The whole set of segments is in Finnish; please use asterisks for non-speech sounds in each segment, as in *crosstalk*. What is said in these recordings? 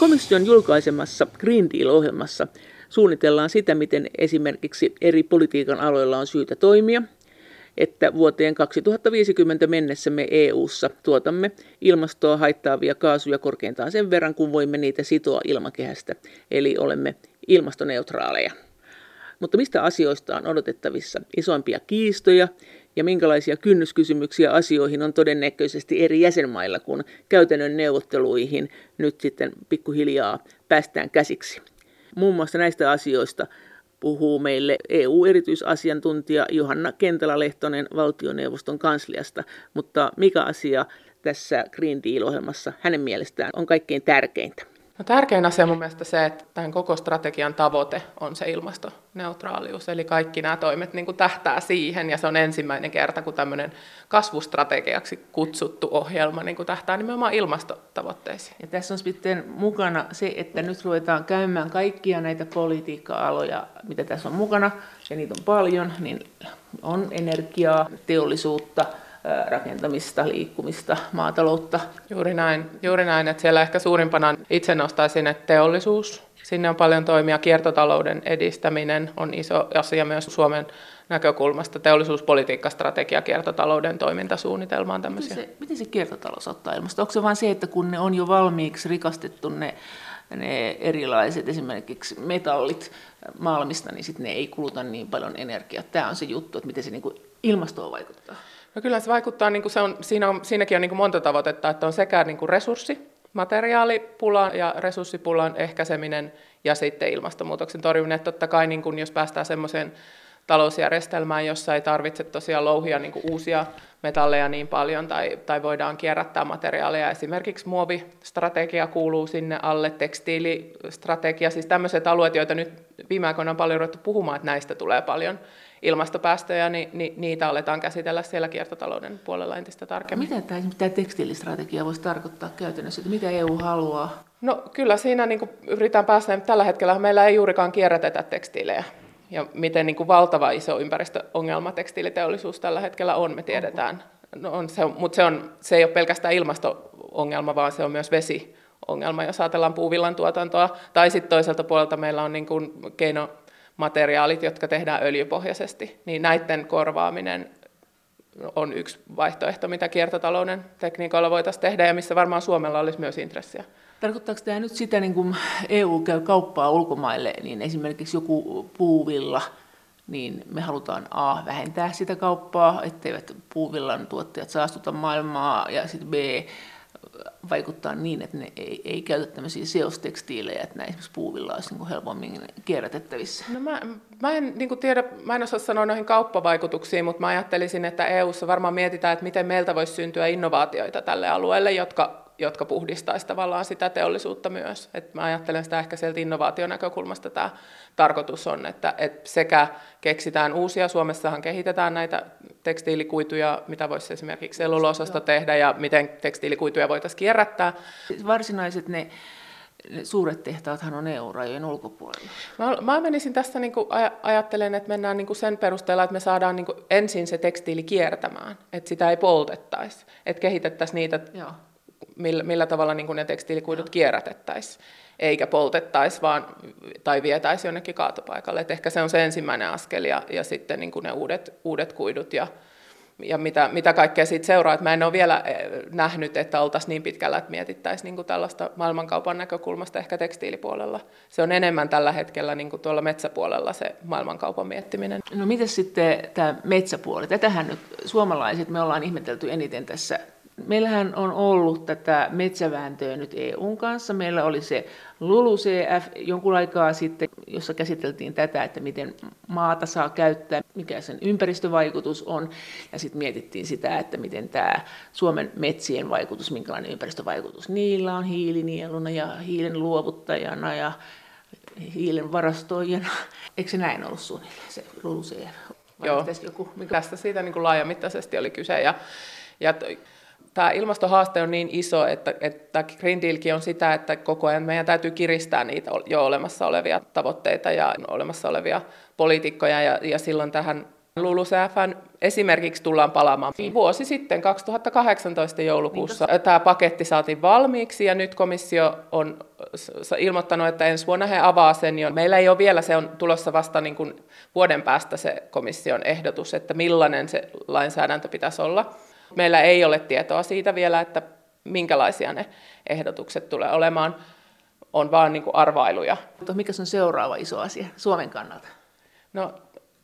Komission julkaisemassa Green Deal-ohjelmassa suunnitellaan sitä, miten esimerkiksi eri politiikan aloilla on syytä toimia, että vuoteen 2050 mennessä me EU:ssa tuotamme ilmastoa haittaavia kaasuja korkeintaan sen verran, kun voimme niitä sitoa ilmakehästä, eli olemme ilmastoneutraaleja. Mutta mistä asioista on odotettavissa isoimpia kiistoja ja minkälaisia kynnyskysymyksiä asioihin on todennäköisesti eri jäsenmailla, kun käytännön neuvotteluihin nyt sitten pikkuhiljaa päästään käsiksi. Muun muassa näistä asioista puhuu meille EU-erityisasiantuntija Johanna Kentelä-Lehtonen valtioneuvoston kansliasta, mutta mikä asia tässä Green Deal-ohjelmassa hänen mielestään on kaikkein tärkeintä? No, tärkein asia mun mielestä se, että tämän koko strategian tavoite on se ilmastoneutraalius, eli kaikki nämä toimet niin kuin tähtää siihen, ja se on ensimmäinen kerta, kun tämmöinen kasvustrategiaksi kutsuttu ohjelma niin kuin tähtää nimenomaan ilmastotavoitteisiin. Ja tässä on sitten mukana se, että nyt ruvetaan käymään kaikkia näitä politiikka-aloja, mitä tässä on mukana, ja niitä on paljon, niin on energiaa, teollisuutta, rakentamista, liikkumista, maataloutta. Juuri näin, juuri näin että siellä ehkä suurimpana itse nostaisin, että teollisuus, sinne on paljon toimia, kiertotalouden edistäminen on iso asia myös Suomen näkökulmasta, teollisuuspolitiikkastrategia, kiertotalouden toimintasuunnitelma on tämmöisiä. Miten se, miten se kiertotalous ottaa ilmasta? Onko se vain se, että kun ne on jo valmiiksi rikastettu ne, ne erilaiset esimerkiksi metallit Malmista, niin sitten ne ei kuluta niin paljon energiaa. Tämä on se juttu, että miten se niin ilmastoon vaikuttaa. No kyllä se vaikuttaa, niin kuin se on, siinä on, siinäkin on niin kuin monta tavoitetta, että on sekä niin kuin resurssi, materiaalipulan ja resurssipulan ehkäiseminen ja sitten ilmastonmuutoksen torjuminen. Että totta kai niin kuin, jos päästään semmoiseen talousjärjestelmään, jossa ei tarvitse tosiaan louhia niin kuin uusia metalleja niin paljon tai, tai voidaan kierrättää materiaaleja. Esimerkiksi muovistrategia kuuluu sinne alle, tekstiilistrategia, siis tämmöiset alueet, joita nyt viime aikoina on paljon ruvettu puhumaan, että näistä tulee paljon ilmastopäästöjä, niin, niin niitä aletaan käsitellä siellä kiertotalouden puolella entistä tarkemmin. Mitä tämä, tämä tekstiilistrategia voisi tarkoittaa käytännössä, että mitä EU haluaa? No kyllä siinä niin kuin yritetään päästä, tällä hetkellä meillä ei juurikaan kierrätetä tekstiilejä. Ja miten niin kuin valtava iso ympäristöongelma tekstiiliteollisuus tällä hetkellä on, me tiedetään. No on, se mutta se, on, se ei ole pelkästään ilmasto-ongelma, vaan se on myös vesi ongelma, jos ajatellaan puuvillan tuotantoa. Tai sitten toiselta puolelta meillä on niin kuin keino materiaalit, jotka tehdään öljypohjaisesti, niin näiden korvaaminen on yksi vaihtoehto, mitä kiertotalouden tekniikoilla voitaisiin tehdä ja missä varmaan Suomella olisi myös intressiä. Tarkoittaako tämä nyt sitä, niin kun EU käy kauppaa ulkomaille, niin esimerkiksi joku puuvilla, niin me halutaan A, vähentää sitä kauppaa, etteivät puuvillan tuottajat saastuta maailmaa, ja sitten B, vaikuttaa niin, että ne ei, ei käytä tämmöisiä seostekstiilejä, että nämä esimerkiksi puuvilla olisi niin helpommin kierrätettävissä? No mä, mä en niin tiedä, mä en osaa sanoa noihin kauppavaikutuksiin, mutta mä ajattelisin, että EU:ssa varmaan mietitään, että miten meiltä voisi syntyä innovaatioita tälle alueelle, jotka jotka puhdistaisi tavallaan sitä teollisuutta myös. Et mä ajattelen sitä ehkä sieltä innovaationäkökulmasta tämä tarkoitus on, että, et sekä keksitään uusia, Suomessahan kehitetään näitä tekstiilikuituja, mitä voisi esimerkiksi selluloosasta tehdä ja miten tekstiilikuituja voitaisiin kierrättää. Varsinaiset ne ne suuret tehtaathan on EU-rajojen ulkopuolella. Mä, mä menisin tässä niin kuin aj- ajattelen, että mennään niin kuin sen perusteella, että me saadaan niin kuin ensin se tekstiili kiertämään, että sitä ei poltettaisi, että kehitettäisiin niitä Joo millä, millä tavalla niin ne tekstiilikuidut kierrätettäisiin, eikä poltettaisi vaan, tai vietäisi jonnekin kaatopaikalle. Et ehkä se on se ensimmäinen askel ja, ja sitten niin ne uudet, uudet kuidut ja, ja mitä, mitä kaikkea siitä seuraa. Et mä en ole vielä eh, nähnyt, että oltaisiin niin pitkällä, että mietittäisiin niin tällaista maailmankaupan näkökulmasta ehkä tekstiilipuolella. Se on enemmän tällä hetkellä niin tuolla metsäpuolella se maailmankaupan miettiminen. No miten sitten tämä metsäpuoli? Tätähän nyt suomalaiset me ollaan ihmetelty eniten tässä Meillähän on ollut tätä metsävääntöä nyt EUn kanssa. Meillä oli se LULUCF jonkun aikaa sitten, jossa käsiteltiin tätä, että miten maata saa käyttää, mikä sen ympäristövaikutus on. Ja sitten mietittiin sitä, että miten tämä Suomen metsien vaikutus, minkälainen ympäristövaikutus niillä on hiilinieluna ja hiilen luovuttajana ja hiilen varastoijana. Eikö se näin ollut suunnilleen se LULUCF? Joo, joku, mikä... tästä siitä niin kuin laajamittaisesti oli kyse. Ja, ja tämä ilmastohaaste on niin iso, että, että Green Dealkin on sitä, että koko ajan meidän täytyy kiristää niitä jo olemassa olevia tavoitteita ja olemassa olevia poliitikkoja, ja, ja silloin tähän LULUCFn esimerkiksi tullaan palaamaan. Vuosi sitten, 2018 joulukuussa, Mitäs? tämä paketti saatiin valmiiksi ja nyt komissio on ilmoittanut, että ensi vuonna he avaa sen. Jo. Meillä ei ole vielä, se on tulossa vasta niin kuin vuoden päästä se komission ehdotus, että millainen se lainsäädäntö pitäisi olla. Meillä ei ole tietoa siitä vielä, että minkälaisia ne ehdotukset tulee olemaan. On vaan niin kuin arvailuja. Mikä on seuraava iso asia Suomen kannalta? No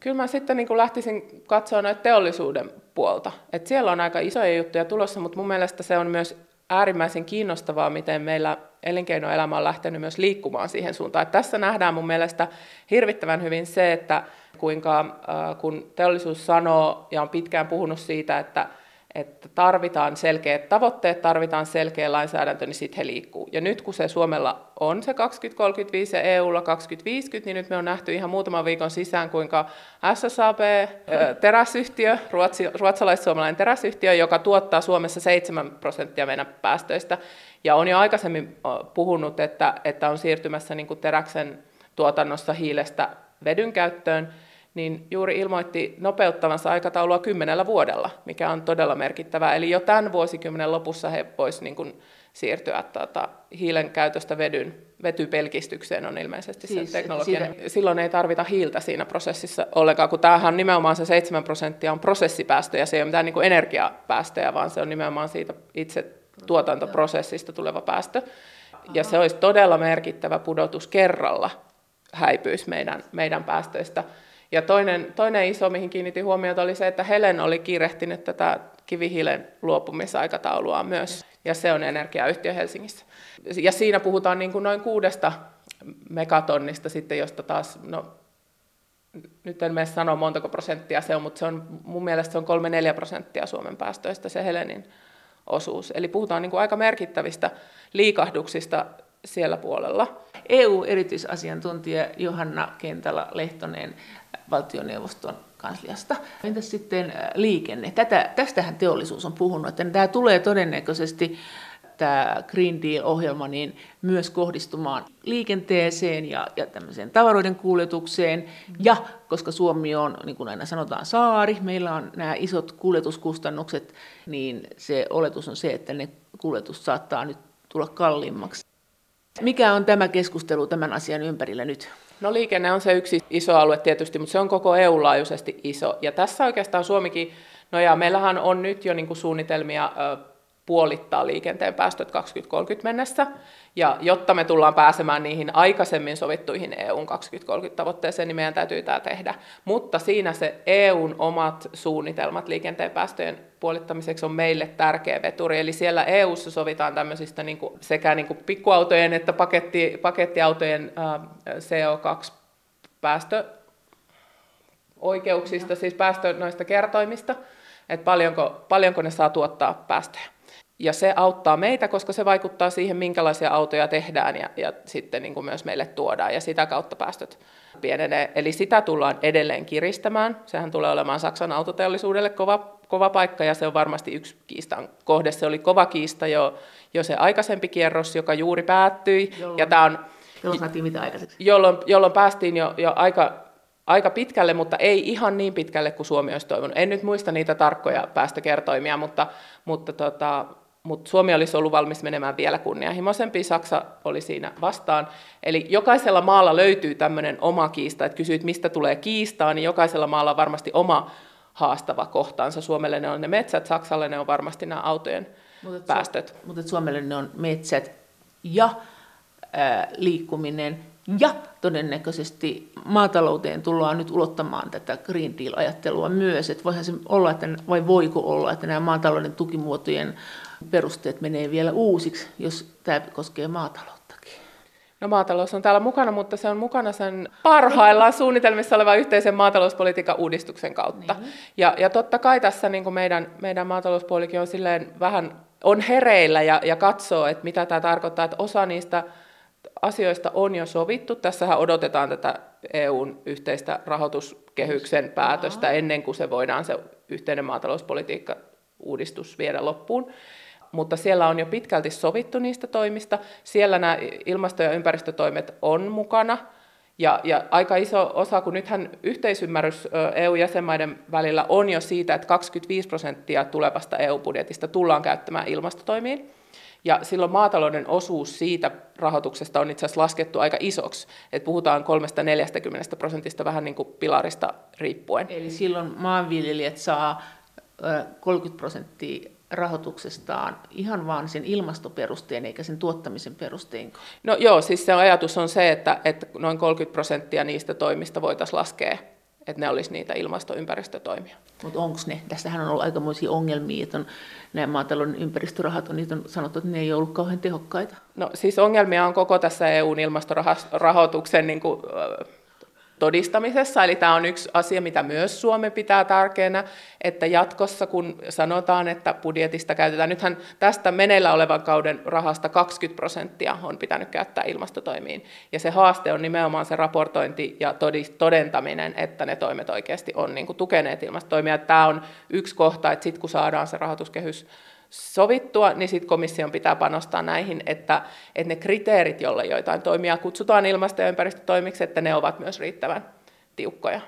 Kyllä mä sitten niin kuin lähtisin katsoa näitä teollisuuden puolta. Et siellä on aika isoja juttuja tulossa, mutta mun mielestä se on myös äärimmäisen kiinnostavaa, miten meillä elinkeinoelämä on lähtenyt myös liikkumaan siihen suuntaan. Et tässä nähdään mun mielestä hirvittävän hyvin se, että kuinka äh, kun teollisuus sanoo ja on pitkään puhunut siitä, että että tarvitaan selkeät tavoitteet, tarvitaan selkeä lainsäädäntö, niin sitten he liikkuu. Ja nyt kun se Suomella on se 2035 ja EUlla 2050, niin nyt me on nähty ihan muutaman viikon sisään, kuinka SSAB, teräsyhtiö, ruotsi, ruotsalais-suomalainen teräsyhtiö, joka tuottaa Suomessa 7 prosenttia meidän päästöistä, ja on jo aikaisemmin puhunut, että, että on siirtymässä niin teräksen tuotannossa hiilestä vedyn käyttöön, niin juuri ilmoitti nopeuttavansa aikataulua kymmenellä vuodella, mikä on todella merkittävää. Eli jo tämän vuosikymmenen lopussa he voisivat niin siirtyä tuota, hiilen käytöstä vedyn, vetypelkistykseen on ilmeisesti siis, sen teknologia. Siitä... Silloin ei tarvita hiiltä siinä prosessissa ollenkaan, kun tämähän nimenomaan se 7 prosenttia on prosessipäästöjä, se ei ole mitään niin energiapäästöjä, vaan se on nimenomaan siitä itse tuotantoprosessista tuleva päästö. Ja se olisi todella merkittävä pudotus kerralla häipyisi meidän, meidän päästöistä. Ja toinen, toinen iso, mihin kiinnitin huomiota, oli se, että Helen oli kiirehtinyt tätä kivihiilen luopumisaikataulua myös, ja se on energiayhtiö Helsingissä. Ja siinä puhutaan niin kuin noin kuudesta megatonnista sitten, josta taas, no nyt en mene sanoa montako prosenttia se on, mutta se on, mun mielestä se on 3-4 prosenttia Suomen päästöistä se Helenin osuus. Eli puhutaan niin kuin aika merkittävistä liikahduksista siellä puolella. EU-erityisasiantuntija Johanna Kentala-Lehtonen valtioneuvoston kansliasta. Entäs sitten äh, liikenne? Tätä, tästähän teollisuus on puhunut, että tämä tulee todennäköisesti tämä Green Deal-ohjelma niin myös kohdistumaan liikenteeseen ja, ja tämmöiseen tavaroiden kuljetukseen. Ja koska Suomi on, niin kuin aina sanotaan, saari, meillä on nämä isot kuljetuskustannukset, niin se oletus on se, että ne kuljetus saattaa nyt tulla kalliimmaksi. Mikä on tämä keskustelu tämän asian ympärillä nyt? No liikenne on se yksi iso alue tietysti, mutta se on koko EU-laajuisesti iso. Ja tässä oikeastaan Suomikin, no ja meillähän on nyt jo niin kuin suunnitelmia puolittaa liikenteen päästöt 2030 mennessä. Ja jotta me tullaan pääsemään niihin aikaisemmin sovittuihin EUn 2030-tavoitteeseen, niin meidän täytyy tämä tehdä. Mutta siinä se EUn omat suunnitelmat liikenteen päästöjen puolittamiseksi on meille tärkeä veturi. Eli siellä EUssa sovitaan tämmöisistä niin kuin sekä niin kuin pikkuautojen että paketti, pakettiautojen CO2-päästö oikeuksista, siis päästö noista kertoimista, että paljonko, paljonko ne saa tuottaa päästöjä. Ja se auttaa meitä, koska se vaikuttaa siihen, minkälaisia autoja tehdään ja, ja sitten niin kuin myös meille tuodaan, ja sitä kautta päästöt pienenee. Eli sitä tullaan edelleen kiristämään. Sehän tulee olemaan Saksan autoteollisuudelle kova, kova paikka, ja se on varmasti yksi kiistan kohde. Se oli kova kiista jo, jo se aikaisempi kierros, joka juuri päättyi. Jolloin, ja tämä on, jolloin saatiin mitä aikaiseksi? Jolloin, jolloin päästiin jo, jo aika, aika pitkälle, mutta ei ihan niin pitkälle kuin Suomi olisi toivonut. En nyt muista niitä tarkkoja päästökertoimia, mutta, mutta tota, mutta Suomi olisi ollut valmis menemään vielä kunnianhimoisempi, Saksa oli siinä vastaan. Eli jokaisella maalla löytyy tämmöinen oma kiista, että kysyit, mistä tulee kiistaa, niin jokaisella maalla on varmasti oma haastava kohtaansa. Suomelle ne on ne metsät, Saksalle ne on varmasti nämä autojen mutta päästöt. Su- mutta Suomelle ne on metsät ja ää, liikkuminen ja todennäköisesti maatalouteen tullaan nyt ulottamaan tätä Green Deal-ajattelua myös, että voihan se olla, että, vai voiko olla, että nämä maatalouden tukimuotojen perusteet menee vielä uusiksi, jos tämä koskee maatalouttakin. No maatalous on täällä mukana, mutta se on mukana sen parhaillaan suunnitelmissa olevan yhteisen maatalouspolitiikan uudistuksen kautta. Niin. Ja, ja totta kai tässä niin kuin meidän, meidän maatalouspuolikin on silleen vähän on hereillä ja, ja katsoo, että mitä tämä tarkoittaa, että osa niistä asioista on jo sovittu. Tässähän odotetaan tätä EUn yhteistä rahoituskehyksen päätöstä ennen kuin se voidaan se yhteinen maatalouspolitiikka uudistus viedä loppuun mutta siellä on jo pitkälti sovittu niistä toimista. Siellä nämä ilmasto- ja ympäristötoimet on mukana, Ja, ja aika iso osa, kun nythän yhteisymmärrys EU-jäsenmaiden välillä on jo siitä, että 25 prosenttia tulevasta EU-budjetista tullaan käyttämään ilmastotoimiin. Ja silloin maatalouden osuus siitä rahoituksesta on itse asiassa laskettu aika isoksi. että puhutaan 3-40 prosentista vähän niin kuin pilarista riippuen. Eli silloin maanviljelijät saa 30 prosenttia rahoituksestaan ihan vaan sen ilmastoperusteen eikä sen tuottamisen perusteen? No joo, siis se ajatus on se, että, että noin 30 prosenttia niistä toimista voitaisiin laskea että ne olisi niitä ilmastoympäristötoimia. Mutta onko ne? Tässähän on ollut aikamoisia ongelmia, että on, nämä maatalouden ympäristörahat on, niitä on sanottu, että ne ei ollut kauhean tehokkaita. No siis ongelmia on koko tässä EUn ilmastorahoituksen niin kuin, todistamisessa. Eli tämä on yksi asia, mitä myös Suomi pitää tärkeänä, että jatkossa kun sanotaan, että budjetista käytetään, nythän tästä meneillä olevan kauden rahasta 20 prosenttia on pitänyt käyttää ilmastotoimiin. Ja se haaste on nimenomaan se raportointi ja todentaminen, että ne toimet oikeasti on niin kuin tukeneet ilmastotoimia. Tämä on yksi kohta, että sitten kun saadaan se rahoituskehys sovittua, niin sitten komission pitää panostaa näihin, että, että ne kriteerit, joilla joitain toimia kutsutaan ilmasto- ja ympäristötoimiksi, että ne ovat myös riittävän tiukkoja.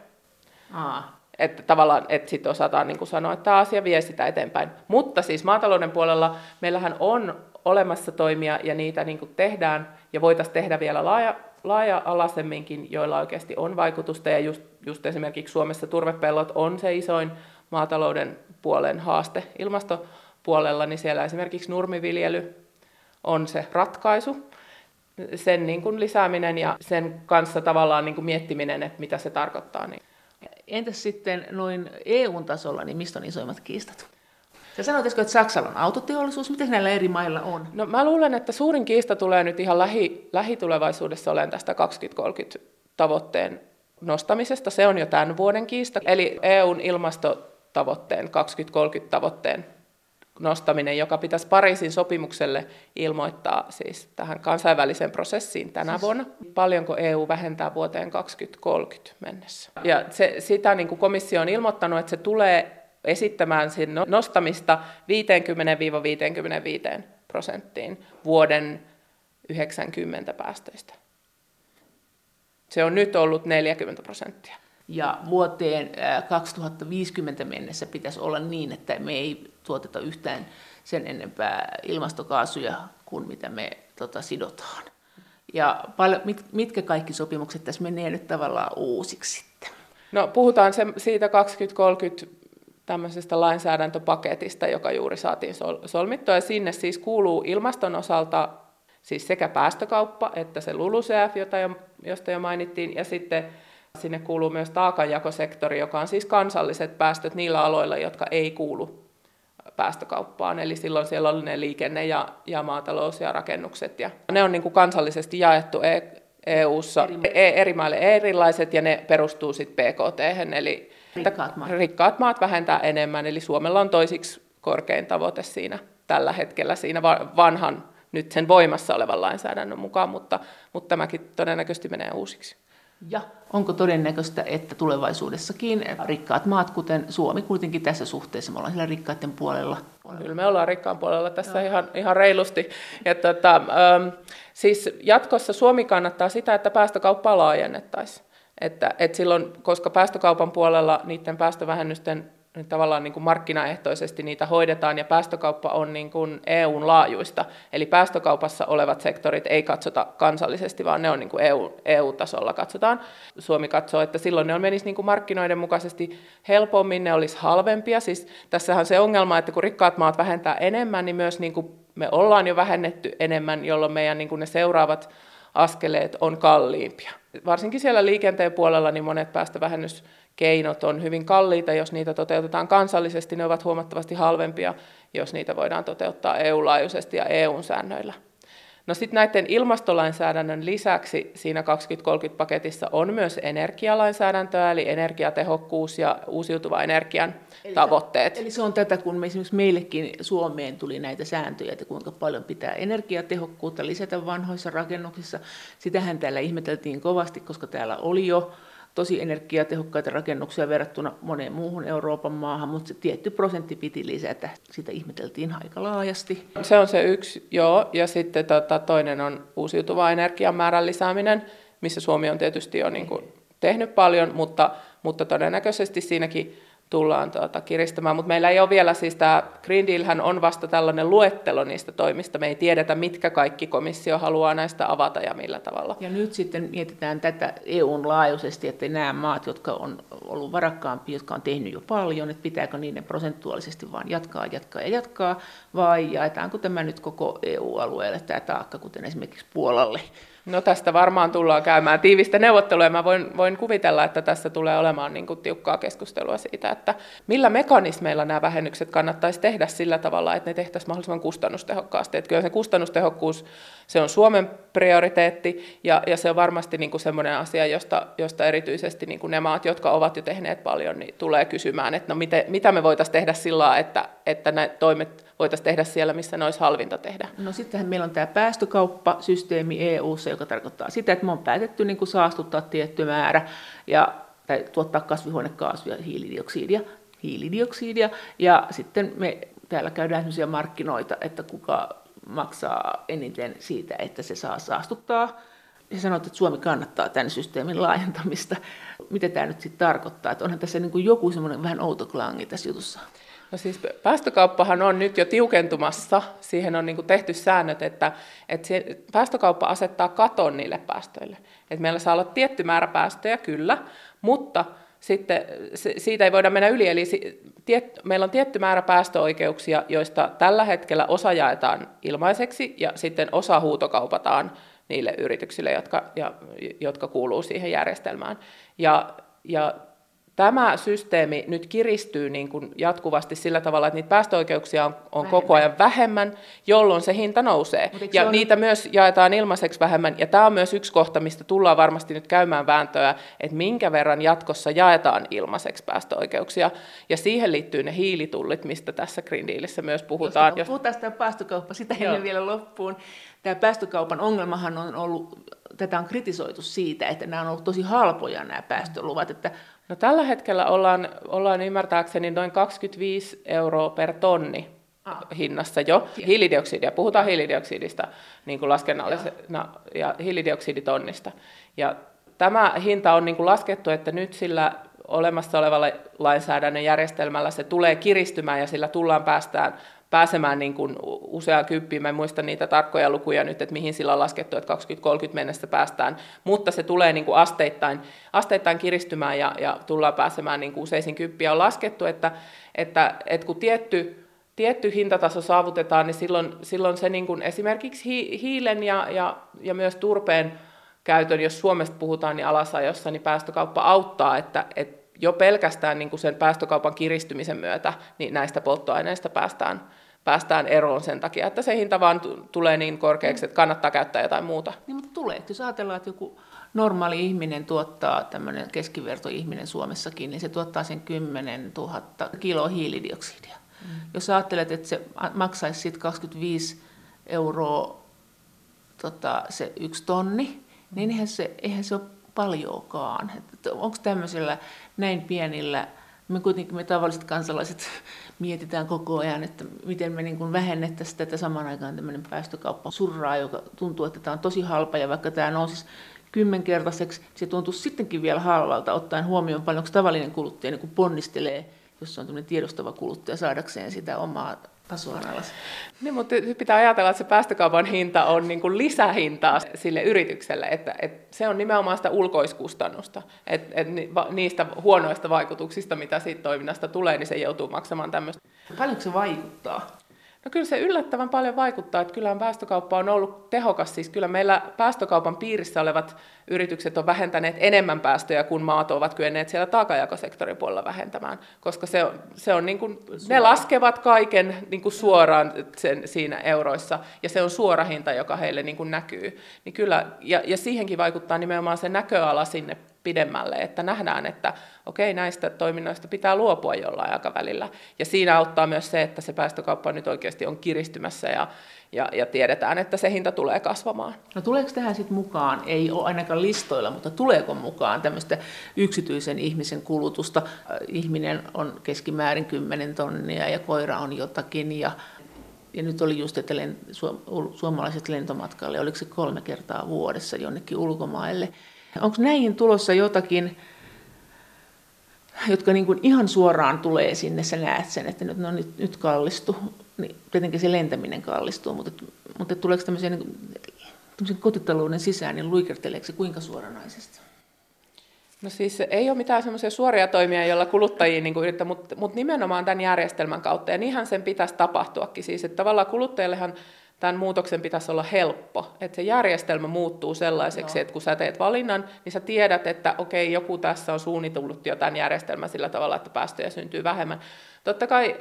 Aa. Että tavallaan, että sitten osataan niin kuin sanoa, että tämä asia vie sitä eteenpäin. Mutta siis maatalouden puolella meillähän on olemassa toimia ja niitä niin kuin tehdään ja voitaisiin tehdä vielä laaja, laaja-alaisemminkin, joilla oikeasti on vaikutusta. Ja just, just esimerkiksi Suomessa turvepellot on se isoin maatalouden puolen haaste ilmasto puolella, niin siellä esimerkiksi nurmiviljely on se ratkaisu, sen niin kuin lisääminen ja sen kanssa tavallaan niin kuin miettiminen, että mitä se tarkoittaa. Niin. Entäs sitten noin EU-tasolla, niin mistä on isoimmat kiistat? Sä sanoit että Saksalla on autoteollisuus. Miten näillä eri mailla on? No mä luulen, että suurin kiista tulee nyt ihan lähi, lähitulevaisuudessa olen tästä 2030 tavoitteen nostamisesta. Se on jo tämän vuoden kiista. Eli EUn ilmastotavoitteen, 2030 tavoitteen nostaminen, joka pitäisi Pariisin sopimukselle ilmoittaa siis tähän kansainväliseen prosessiin tänä siis... vuonna. Paljonko EU vähentää vuoteen 2030 mennessä. Ja se, sitä niin kuin komissio on ilmoittanut, että se tulee esittämään sen no-, nostamista 50-55 prosenttiin vuoden 90 päästöistä. Se on nyt ollut 40 prosenttia. Ja vuoteen 2050 mennessä pitäisi olla niin, että me ei tuoteta yhtään sen enempää ilmastokaasuja kuin mitä me tota, sidotaan. Ja mit, mitkä kaikki sopimukset tässä menee nyt tavallaan uusiksi sitten? No puhutaan se, siitä 2030 tämmöisestä lainsäädäntöpaketista, joka juuri saatiin sol, solmittua. Ja sinne siis kuuluu ilmaston osalta siis sekä päästökauppa että se LULUCF, jota jo, josta jo mainittiin, ja sitten sinne kuuluu myös taakanjakosektori, joka on siis kansalliset päästöt niillä aloilla, jotka ei kuulu päästökauppaan, eli silloin siellä oli ne liikenne ja, ja maatalous ja rakennukset. Ja ne on niin kuin kansallisesti jaettu e, EU-ssa eri, e, eri maille erilaiset ja ne perustuu sitten PKT, eli rikkaat maat. rikkaat maat vähentää enemmän, eli Suomella on toisiksi korkein tavoite siinä tällä hetkellä siinä vanhan, nyt sen voimassa olevan lainsäädännön mukaan, mutta, mutta tämäkin todennäköisesti menee uusiksi. Ja onko todennäköistä, että tulevaisuudessakin rikkaat maat, kuten Suomi kuitenkin tässä suhteessa, me ollaan siellä rikkaiden puolella? Kyllä me ollaan rikkaan puolella tässä ihan, ihan reilusti. Ja tota, ähm, siis jatkossa Suomi kannattaa sitä, että päästökauppaa laajennettaisiin. Että, et silloin, koska päästökaupan puolella niiden päästövähennysten tavallaan niin kuin markkinaehtoisesti niitä hoidetaan ja päästökauppa on niin kuin EUn laajuista. Eli päästökaupassa olevat sektorit ei katsota kansallisesti, vaan ne on niin kuin EU, EU-tasolla katsotaan. Suomi katsoo, että silloin ne on menisi niin kuin markkinoiden mukaisesti helpommin, ne olisi halvempia. Siis tässähän on se ongelma, että kun rikkaat maat vähentää enemmän, niin myös niin kuin me ollaan jo vähennetty enemmän, jolloin meidän niin kuin ne seuraavat askeleet on kalliimpia. Varsinkin siellä liikenteen puolella niin monet päästövähennys keinot on hyvin kalliita, jos niitä toteutetaan kansallisesti, ne ovat huomattavasti halvempia, jos niitä voidaan toteuttaa EU-laajuisesti ja EU-säännöillä. No sitten näiden ilmastolainsäädännön lisäksi siinä 2030-paketissa on myös energialainsäädäntöä, eli energiatehokkuus ja uusiutuva energian eli tavoitteet. Se, eli se on tätä, kun me esimerkiksi meillekin Suomeen tuli näitä sääntöjä, että kuinka paljon pitää energiatehokkuutta lisätä vanhoissa rakennuksissa. Sitähän täällä ihmeteltiin kovasti, koska täällä oli jo tosi energiatehokkaita rakennuksia verrattuna moneen muuhun Euroopan maahan, mutta se tietty prosentti piti lisätä. Sitä ihmeteltiin aika laajasti. Se on se yksi, joo. Ja sitten tota, toinen on uusiutuva energian määrän lisääminen. missä Suomi on tietysti jo niin kuin tehnyt paljon, mutta, mutta todennäköisesti siinäkin tullaan tuota, kiristämään, mutta meillä ei ole vielä, siis tämä Green Dealhän on vasta tällainen luettelo niistä toimista, me ei tiedetä, mitkä kaikki komissio haluaa näistä avata ja millä tavalla. Ja nyt sitten mietitään tätä EUn laajuisesti, että nämä maat, jotka on ollut varakkaampia, jotka on tehnyt jo paljon, että pitääkö niiden prosentuaalisesti vaan jatkaa, jatkaa ja jatkaa, vai jaetaanko tämä nyt koko EU-alueelle tämä taakka, kuten esimerkiksi Puolalle, No tästä varmaan tullaan käymään tiivistä neuvottelua. Mä voin, voin kuvitella, että tässä tulee olemaan niin kuin tiukkaa keskustelua siitä, että millä mekanismeilla nämä vähennykset kannattaisi tehdä sillä tavalla, että ne tehtäisiin mahdollisimman kustannustehokkaasti. Että kyllä se kustannustehokkuus, se on Suomen prioriteetti ja, ja se on varmasti niin kuin sellainen asia, josta, josta erityisesti niin kuin ne maat, jotka ovat jo tehneet paljon, niin tulee kysymään, että no miten, mitä me voitaisiin tehdä sillä tavalla, että, että ne toimet voitaisiin tehdä siellä, missä ne olisi halvinta tehdä. No sittenhän meillä on tämä päästökauppasysteemi EU-ssa, joka tarkoittaa sitä, että me on päätetty niin kuin saastuttaa tietty määrä ja tai tuottaa kasvihuonekaasuja, hiilidioksidia, hiilidioksidia ja sitten me täällä käydään sellaisia markkinoita, että kuka maksaa eniten siitä, että se saa saastuttaa. Ja sanoit, että Suomi kannattaa tämän systeemin laajentamista. Mitä tämä nyt sitten tarkoittaa? Että onhan tässä niin kuin joku semmoinen vähän outo klangi tässä jutussa. No siis päästökauppahan on nyt jo tiukentumassa. Siihen on niin tehty säännöt, että, että päästökauppa asettaa katon niille päästöille. Että meillä saa olla tietty määrä päästöjä, kyllä, mutta sitten siitä ei voida mennä yli. Eli tiet, meillä on tietty määrä päästöoikeuksia, joista tällä hetkellä osa jaetaan ilmaiseksi ja sitten osa huutokaupataan niille yrityksille, jotka, jotka kuuluu siihen järjestelmään. Ja, ja tämä systeemi nyt kiristyy niin kuin jatkuvasti sillä tavalla, että niitä päästöoikeuksia on, on koko ajan vähemmän, jolloin se hinta nousee. Ja on... niitä myös jaetaan ilmaiseksi vähemmän. Ja tämä on myös yksi kohta, mistä tullaan varmasti nyt käymään vääntöä, että minkä verran jatkossa jaetaan ilmaiseksi päästöoikeuksia. Ja siihen liittyy ne hiilitullit, mistä tässä Green Dealissä myös puhutaan. Jos puhutaan sitä päästökauppa, sitä ennen vielä loppuun. Tämä päästökaupan ongelmahan on ollut, tätä on kritisoitu siitä, että nämä on ollut tosi halpoja nämä päästöluvat, että No tällä hetkellä ollaan, ollaan ymmärtääkseni noin 25 euroa per tonni ah. hinnassa jo. Hiilidioksidia, puhutaan hiilidioksidista niin kuin laskennallisena ja hiilidioksiditonnista. Ja tämä hinta on niin kuin laskettu, että nyt sillä olemassa olevalla lainsäädännön järjestelmällä se tulee kiristymään ja sillä tullaan päästään pääsemään niin kuin useaan kymppiin. Mä en muista niitä tarkkoja lukuja nyt, että mihin sillä on laskettu, että 2030 mennessä päästään, mutta se tulee niin kuin asteittain, asteittain kiristymään ja, ja tullaan pääsemään niin kuin useisiin kymppiä. On laskettu, että, että, että kun tietty, tietty hintataso saavutetaan, niin silloin, silloin se niin kuin esimerkiksi hiilen ja, ja, ja myös turpeen käytön, jos Suomesta puhutaan, niin alasajossa, niin päästökauppa auttaa, että, että jo pelkästään niin kuin sen päästökaupan kiristymisen myötä niin näistä polttoaineista päästään, päästään eroon sen takia, että se hinta vaan tulee niin korkeaksi, että kannattaa käyttää jotain muuta. Niin, mutta tulee. Jos ajatellaan, että joku normaali ihminen tuottaa, tämmöinen keskivertoihminen Suomessakin, niin se tuottaa sen 10 000 kiloa hiilidioksidia. Mm. Jos ajattelet, että se maksaisi sitten 25 euroa tota, se yksi tonni, niin eihän se, eihän se ole paljoakaan. Onko tämmöisellä näin pienillä, me kuitenkin me tavalliset kansalaiset mietitään koko ajan, että miten me niin vähennettäisiin tätä saman aikaan tämmöinen päästökauppa surraa, joka tuntuu, että tämä on tosi halpa ja vaikka tämä nousisi kymmenkertaiseksi, se tuntuu sittenkin vielä halvalta, ottaen huomioon paljonko tavallinen kuluttaja niin ponnistelee, jos on tämmöinen tiedostava kuluttaja saadakseen sitä omaa alas. Niin, mutta pitää ajatella, että se päästökaupan hinta on niin kuin lisähintaa sille yritykselle, että, että se on nimenomaan sitä ulkoiskustannusta, että, että niistä huonoista vaikutuksista, mitä siitä toiminnasta tulee, niin se joutuu maksamaan tämmöistä. Paljonko se vaikuttaa? No kyllä se yllättävän paljon vaikuttaa, että kyllähän päästökauppa on ollut tehokas. Siis kyllä meillä päästökaupan piirissä olevat yritykset on vähentäneet enemmän päästöjä kuin maat ovat kyenneet siellä taakajakosektorin puolella vähentämään, koska se on, se on niin kuin, ne laskevat kaiken niin kuin suoraan sen, siinä euroissa, ja se on suora hinta, joka heille niin kuin näkyy. Niin kyllä, ja, ja siihenkin vaikuttaa nimenomaan se näköala sinne pidemmälle, että nähdään, että okei, näistä toiminnoista pitää luopua jollain aikavälillä. Ja siinä auttaa myös se, että se päästökauppa nyt oikeasti on kiristymässä ja, ja, ja tiedetään, että se hinta tulee kasvamaan. No tuleeko tähän sitten mukaan, ei ole ainakaan listoilla, mutta tuleeko mukaan tämmöistä yksityisen ihmisen kulutusta? Ihminen on keskimäärin 10 tonnia ja koira on jotakin ja ja nyt oli just, että suomalaiset lentomatkaille, oliko se kolme kertaa vuodessa jonnekin ulkomaille. Onko näihin tulossa jotakin, jotka niin kuin ihan suoraan tulee sinne, sä näet sen, että nyt, no, nyt, nyt kallistu, niin tietenkin se lentäminen kallistuu, mutta, mutta tuleeko tämmöisiä niin kotitalouden sisään, niin luikerteleeko se kuinka suoranaisesti? No siis ei ole mitään semmoisia suoria toimia, joilla kuluttajia niin yrittää, mutta, mutta nimenomaan tämän järjestelmän kautta, ja niinhän sen pitäisi tapahtuakin. Siis, että tavallaan kuluttajillehan tämän muutoksen pitäisi olla helppo, että se järjestelmä muuttuu sellaiseksi, Joo. että kun sä teet valinnan, niin sä tiedät, että okei, joku tässä on suunnitellut jo tämän järjestelmän sillä tavalla, että päästöjä syntyy vähemmän. Totta kai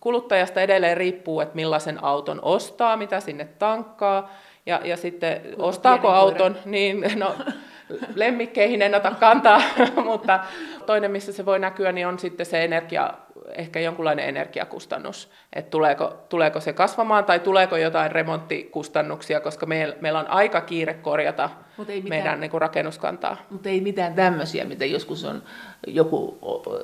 kuluttajasta edelleen riippuu, että millaisen auton ostaa, mitä sinne tankkaa, ja, ja sitten Kuinka ostaako auton, koira? niin no, *laughs* lemmikkeihin en ota kantaa, *laughs* mutta toinen, missä se voi näkyä, niin on sitten se energia, ehkä jonkunlainen energiakustannus, että tuleeko, tuleeko se kasvamaan tai tuleeko jotain remonttikustannuksia, koska meillä, meillä on aika kiire korjata Mut ei mitään, meidän niin kuin rakennuskantaa. Mutta ei mitään tämmöisiä, mitä joskus on joku,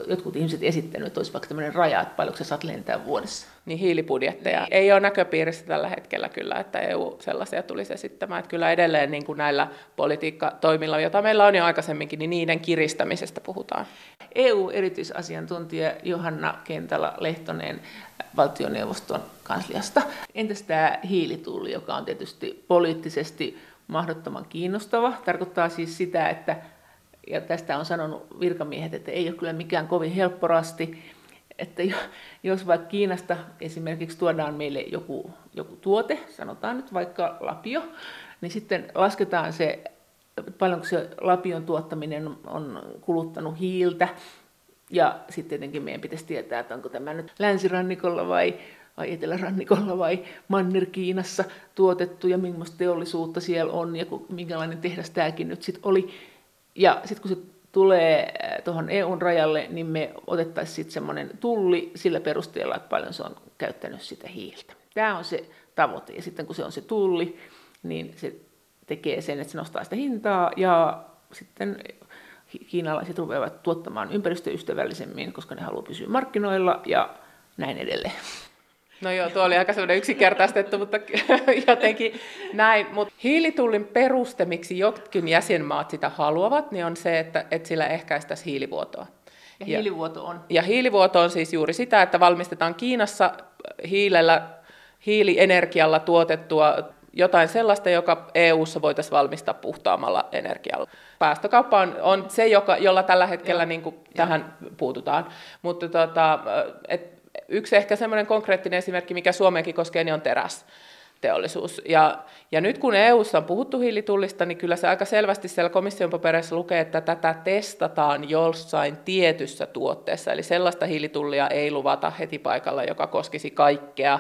jotkut ihmiset esittänyt, että olisi vaikka tämmöinen raja, että paljonko sä saat lentää vuodessa. Niin hiilibudjetteja. Niin. Ei ole näköpiirissä tällä hetkellä kyllä, että EU sellaisia tulisi esittämään. Että kyllä edelleen niin kuin näillä politiikkatoimilla, joita meillä on jo aikaisemminkin, niin niiden kiristämisestä puhutaan. EU-erityisasiantuntija Johanna Kentala-Lehtonen valtioneuvoston kansliasta. Entäs tämä hiilitulli, joka on tietysti poliittisesti mahdottoman kiinnostava. Tarkoittaa siis sitä, että, ja tästä on sanonut virkamiehet, että ei ole kyllä mikään kovin helpporasti, että jos vaikka Kiinasta esimerkiksi tuodaan meille joku, joku tuote, sanotaan nyt vaikka lapio, niin sitten lasketaan se, paljonko se lapion tuottaminen on kuluttanut hiiltä, ja sitten tietenkin meidän pitäisi tietää, että onko tämä nyt länsirannikolla vai vai Etelärannikolla vai Manner-Kiinassa tuotettu ja millaista teollisuutta siellä on ja minkälainen tehdas tämäkin nyt sitten oli. Ja sitten kun se tulee äh, tuohon EUn rajalle, niin me otettaisiin sitten semmoinen tulli sillä perusteella, että paljon se on käyttänyt sitä hiiltä. Tämä on se tavoite. Ja sitten kun se on se tulli, niin se tekee sen, että se nostaa sitä hintaa ja sitten kiinalaiset rupeavat tuottamaan ympäristöystävällisemmin, koska ne haluaa pysyä markkinoilla ja näin edelleen. No joo, tuo oli aika sellainen yksinkertaistettu, mutta *laughs* jotenkin näin. Mutta hiilitullin peruste, miksi jotkin jäsenmaat sitä haluavat, niin on se, että, että sillä ehkäistäisiin hiilivuotoa. Ja, ja hiilivuoto on? Ja hiilivuoto on siis juuri sitä, että valmistetaan Kiinassa hiilellä, hiilienergialla tuotettua jotain sellaista, joka EU-ssa voitaisiin valmistaa puhtaammalla energialla. Päästökauppa on, on se, joka, jolla tällä hetkellä niin kuin, tähän puututaan. Mutta tota, et, yksi ehkä semmoinen konkreettinen esimerkki, mikä Suomeenkin koskee, niin on teräs teollisuus. Ja, ja nyt kun EU:ssa on puhuttu hiilitullista, niin kyllä se aika selvästi siellä komission papereissa lukee, että tätä testataan jossain tietyssä tuotteessa. Eli sellaista hiilitullia ei luvata heti paikalla, joka koskisi kaikkea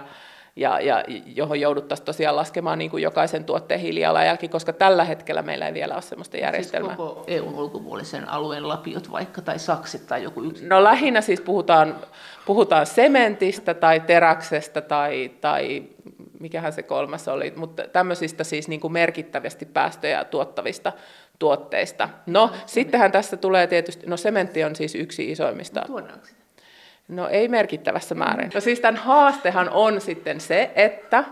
ja, ja johon jouduttaisiin tosiaan laskemaan niin kuin jokaisen tuotteen hiilijalanjälki, koska tällä hetkellä meillä ei vielä ole sellaista siis järjestelmää. Siis koko EUn ulkopuolisen alueen lapiot vaikka, tai sakset tai joku yksi? No lähinnä siis puhutaan, puhutaan sementistä tai teräksestä tai, tai mikähän se kolmas oli, mutta tämmöisistä siis niin kuin merkittävästi päästöjä tuottavista tuotteista. No, no sittenhän tässä tulee tietysti, no sementti on siis yksi isoimmista. No, No ei merkittävässä määrin. No siis tämän haastehan on sitten se, että,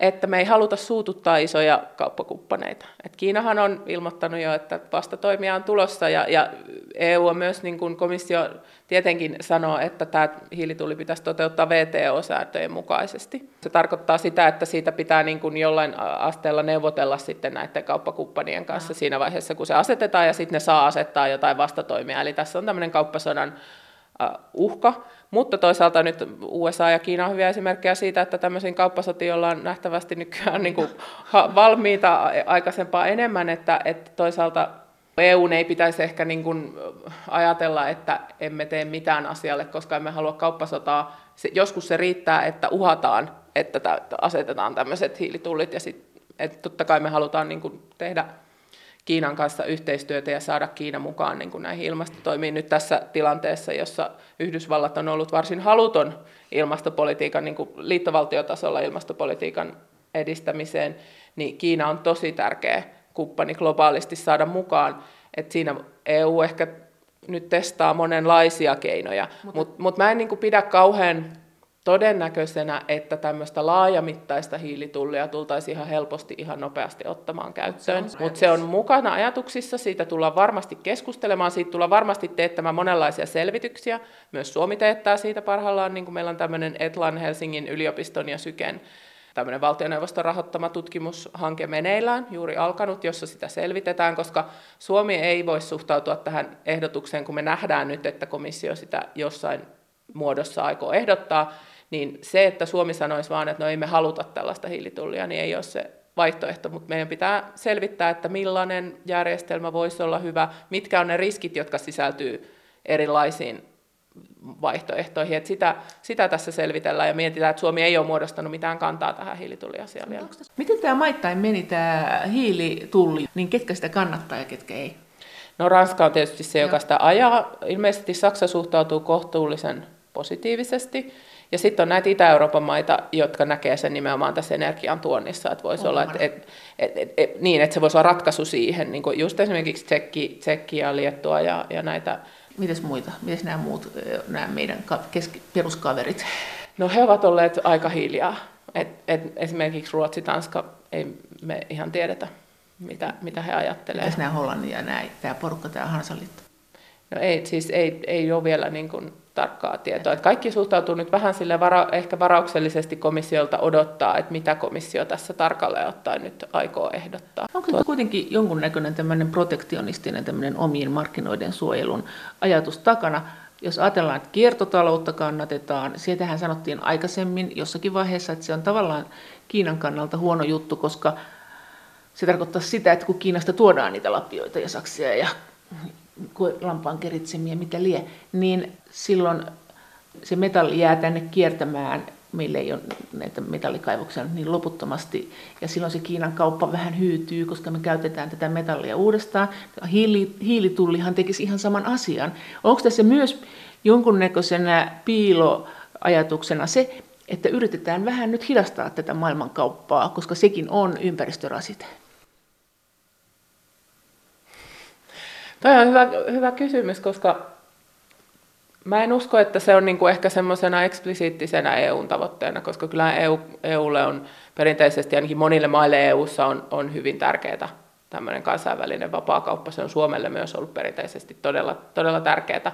että me ei haluta suututtaa isoja kauppakumppaneita. Et Kiinahan on ilmoittanut jo, että vastatoimia on tulossa ja, ja EU on myös, niin kuin komissio tietenkin sanoo, että tämä hiilitulli pitäisi toteuttaa VTO-sääntöjen mukaisesti. Se tarkoittaa sitä, että siitä pitää niin kuin jollain asteella neuvotella sitten näiden kauppakumppanien kanssa siinä vaiheessa, kun se asetetaan ja sitten ne saa asettaa jotain vastatoimia. Eli tässä on tämmöinen kauppasodan uhka, mutta toisaalta nyt USA ja Kiina on hyviä esimerkkejä siitä, että tämmöisiin kauppasotiin ollaan nähtävästi nykyään niin kuin valmiita aikaisempaa enemmän, että, että toisaalta EU ei pitäisi ehkä niin kuin ajatella, että emme tee mitään asialle, koska emme halua kauppasotaa. Joskus se riittää, että uhataan, että asetetaan tämmöiset hiilitullit ja että totta kai me halutaan niin kuin tehdä Kiinan kanssa yhteistyötä ja saada Kiina mukaan niin kuin näihin ilmastotoimiin nyt tässä tilanteessa, jossa Yhdysvallat on ollut varsin haluton ilmastopolitiikan, niin kuin liittovaltiotasolla ilmastopolitiikan edistämiseen, niin Kiina on tosi tärkeä kumppani globaalisti saada mukaan. Et siinä EU ehkä nyt testaa monenlaisia keinoja, mutta mut mä en niin kuin pidä kauhean todennäköisenä, että tämmöistä laajamittaista hiilitullia tultaisiin ihan helposti, ihan nopeasti ottamaan käyttöön. Mutta se on mukana ajatuksissa, siitä tullaan varmasti keskustelemaan, siitä tullaan varmasti teettämään monenlaisia selvityksiä. Myös Suomi teettää siitä parhaillaan, niin kuin meillä on tämmöinen Etlan Helsingin yliopiston ja Syken tämmöinen valtioneuvoston rahoittama tutkimushanke meneillään, juuri alkanut, jossa sitä selvitetään, koska Suomi ei voi suhtautua tähän ehdotukseen, kun me nähdään nyt, että komissio sitä jossain muodossa aikoo ehdottaa, niin se, että Suomi sanoisi vaan, että no ei me haluta tällaista hiilitullia, niin ei ole se vaihtoehto, mutta meidän pitää selvittää, että millainen järjestelmä voisi olla hyvä, mitkä on ne riskit, jotka sisältyy erilaisiin vaihtoehtoihin. Että sitä, sitä tässä selvitellään ja mietitään, että Suomi ei ole muodostanut mitään kantaa tähän hiilitulliasiaan vielä. Miten tämä maittain meni tämä hiilitulli, niin ketkä sitä kannattaa ja ketkä ei? No Ranska on tietysti se, joka sitä ajaa. Ilmeisesti Saksa suhtautuu kohtuullisen positiivisesti. Ja sitten on näitä Itä-Euroopan maita, jotka näkee sen nimenomaan tässä energian tuonnissa, että voisi olla, että, et, et, et, et, niin, että se voisi olla ratkaisu siihen, niin kuin just esimerkiksi Tsekki, Tsekki ja Liettua ja, ja näitä. Mites muita? Mites nämä muut, nämä meidän keski, peruskaverit? No he ovat olleet aika hiljaa. Et, et esimerkiksi Ruotsi, Tanska, ei me ihan tiedetä, mitä, mitä he ajattelevat. Mitäs nämä Hollannin ja nämä, tämä porukka, tämä Hansaliitto? No ei, siis ei, ei ole vielä niin kuin tarkkaa tietoa. Että kaikki suhtautuu nyt vähän sille vara, ehkä varauksellisesti komissiolta odottaa, että mitä komissio tässä tarkalleen ottaen nyt aikoo ehdottaa. Onko se kuitenkin jonkunnäköinen tämmöinen protektionistinen tämmöinen omien markkinoiden suojelun ajatus takana? Jos ajatellaan, että kiertotaloutta kannatetaan, sieltähän sanottiin aikaisemmin jossakin vaiheessa, että se on tavallaan Kiinan kannalta huono juttu, koska se tarkoittaa sitä, että kun Kiinasta tuodaan niitä lapioita ja saksia ja lampaan keritsemiä, mitä lie, niin silloin se metalli jää tänne kiertämään, meillä ei ole näitä metallikaivoksia niin loputtomasti, ja silloin se Kiinan kauppa vähän hyytyy, koska me käytetään tätä metallia uudestaan. Hiili, hiilitullihan tekisi ihan saman asian. Onko tässä myös jonkunnäköisenä piiloajatuksena se, että yritetään vähän nyt hidastaa tätä maailmankauppaa, koska sekin on ympäristörasite? Tämä on hyvä, hyvä kysymys, koska mä en usko, että se on niin kuin ehkä semmoisena eksplisiittisenä EUn tavoitteena, koska kyllä EU, EUlle on perinteisesti, ainakin monille maille EUssa on, on hyvin tärkeää tämmöinen kansainvälinen vapaakauppa. Se on Suomelle myös ollut perinteisesti todella, todella tärkeää.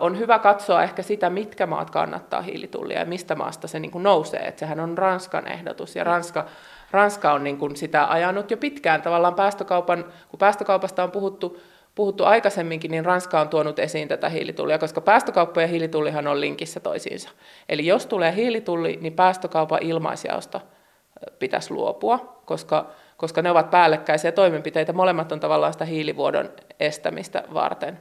On hyvä katsoa ehkä sitä, mitkä maat kannattaa hiilitullia ja mistä maasta se niin kuin nousee. Että sehän on Ranskan ehdotus ja Ranska, Ranska on niin kuin sitä ajanut jo pitkään tavallaan päästökaupan, kun päästökaupasta on puhuttu puhuttu aikaisemminkin, niin Ranska on tuonut esiin tätä hiilitullia, koska päästökauppa ja hiilitullihan on linkissä toisiinsa. Eli jos tulee hiilitulli, niin päästökaupan ilmaisjaosta pitäisi luopua, koska, koska ne ovat päällekkäisiä toimenpiteitä. Molemmat on tavallaan sitä hiilivuodon estämistä varten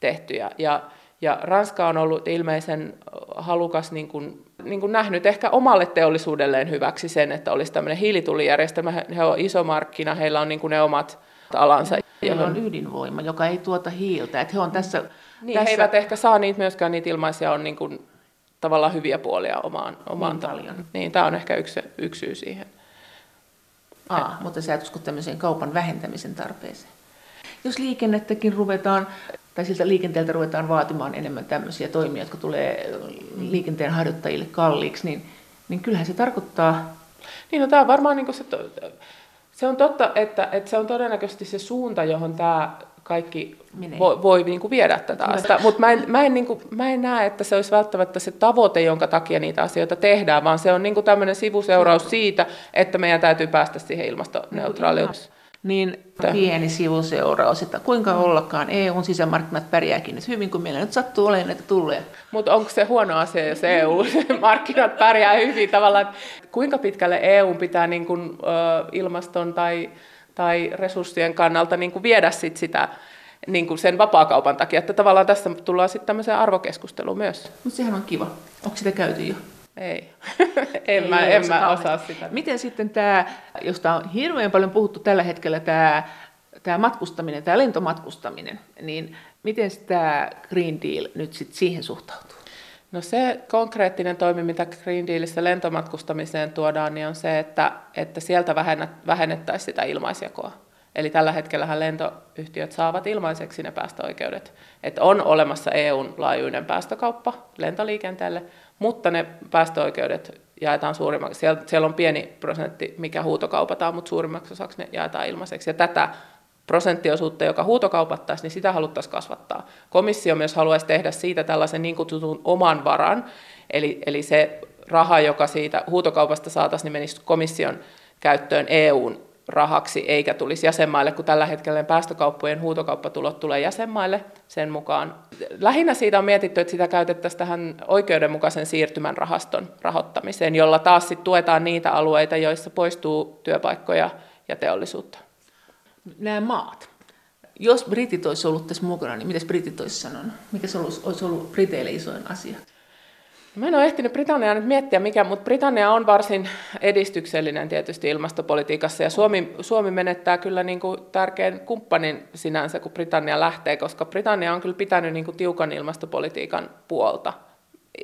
tehtyjä. Ja, ja Ranska on ollut ilmeisen halukas, niin kuin, niin kuin nähnyt ehkä omalle teollisuudelleen hyväksi sen, että olisi tämmöinen hiilitullijärjestelmä. He on iso markkina, heillä on niin kuin ne omat alansa. Heillä on ydinvoima, joka ei tuota hiiltä. Että he on tässä, niin, tässä... He eivät ehkä saa niitä myöskään niitä ilmaisia on niin kuin, tavallaan hyviä puolia omaan, omaan niin paljon. Niin, tämä on ehkä yksi, yksi syy siihen. Aa, mutta sä et usko tämmöiseen kaupan vähentämisen tarpeeseen. Jos liikennettäkin ruvetaan, tai siltä liikenteeltä ruvetaan vaatimaan enemmän tämmöisiä toimia, jotka tulee liikenteen harjoittajille kalliiksi, niin, niin kyllähän se tarkoittaa... Niin, no tämä on varmaan niin se se on totta, että, että se on todennäköisesti se suunta, johon tämä kaikki voi, voi niin kuin viedä tätä asiaa. Mutta mä, en, mä, en, niin kuin, mä en näe, että se olisi välttämättä se tavoite, jonka takia niitä asioita tehdään, vaan se on niin kuin tämmöinen sivuseuraus siitä, että meidän täytyy päästä siihen ilmastoneutraaliuteen niin pieni sivuseuraus, että kuinka ollakaan EUn sisämarkkinat pärjääkin nyt hyvin, kun meillä nyt sattuu olemaan näitä tulleja. Mutta onko se huono asia, jos EU-markkinat *laughs* pärjää hyvin tavallaan? Kuinka pitkälle EU pitää niin kun, ö, ilmaston tai, tai resurssien kannalta niin viedä sit sitä niin kuin sen vapaakaupan takia, että tavallaan tässä tullaan sitten tämmöiseen arvokeskusteluun myös. Mutta sehän on kiva. Onko sitä käyty jo? *laughs* Ei, en, Ei mä, en mä osaa sitä. Miten sitten tämä, josta on hirveän paljon puhuttu tällä hetkellä, tämä, tämä matkustaminen, tämä lentomatkustaminen, niin miten tämä Green Deal nyt sitten siihen suhtautuu? No se konkreettinen toimi, mitä Green Dealissa lentomatkustamiseen tuodaan, niin on se, että, että sieltä vähennettäisiin sitä ilmaisjakoa. Eli tällä hetkellä lentoyhtiöt saavat ilmaiseksi ne päästöoikeudet. Että on olemassa EUn laajuinen päästökauppa lentoliikenteelle, mutta ne päästöoikeudet jaetaan suurimmaksi. Siellä, siellä on pieni prosentti, mikä huutokaupataan, mutta suurimmaksi osaksi ne jaetaan ilmaiseksi. Ja tätä prosenttiosuutta, joka huutokaupattaisiin, niin sitä haluttaisiin kasvattaa. Komissio myös haluaisi tehdä siitä tällaisen niin kutsutun oman varan, eli, eli se raha, joka siitä huutokaupasta saataisiin, niin menisi komission käyttöön EUn rahaksi, eikä tulisi jäsenmaille, kun tällä hetkellä päästökauppojen huutokauppatulot tulee jäsenmaille sen mukaan. Lähinnä siitä on mietitty, että sitä käytettäisiin tähän oikeudenmukaisen siirtymän rahaston rahoittamiseen, jolla taas sit tuetaan niitä alueita, joissa poistuu työpaikkoja ja teollisuutta. Nämä maat. Jos britit olisi ollut tässä mukana, niin mitä britit olisi sanonut? Mikä se olisi ollut briteille isoin asia? Mä en ole ehtinyt Britanniaa nyt miettiä mikä, mutta Britannia on varsin edistyksellinen tietysti ilmastopolitiikassa ja Suomi, Suomi menettää kyllä niin kuin tärkeän kumppanin sinänsä, kun Britannia lähtee, koska Britannia on kyllä pitänyt niin kuin tiukan ilmastopolitiikan puolta.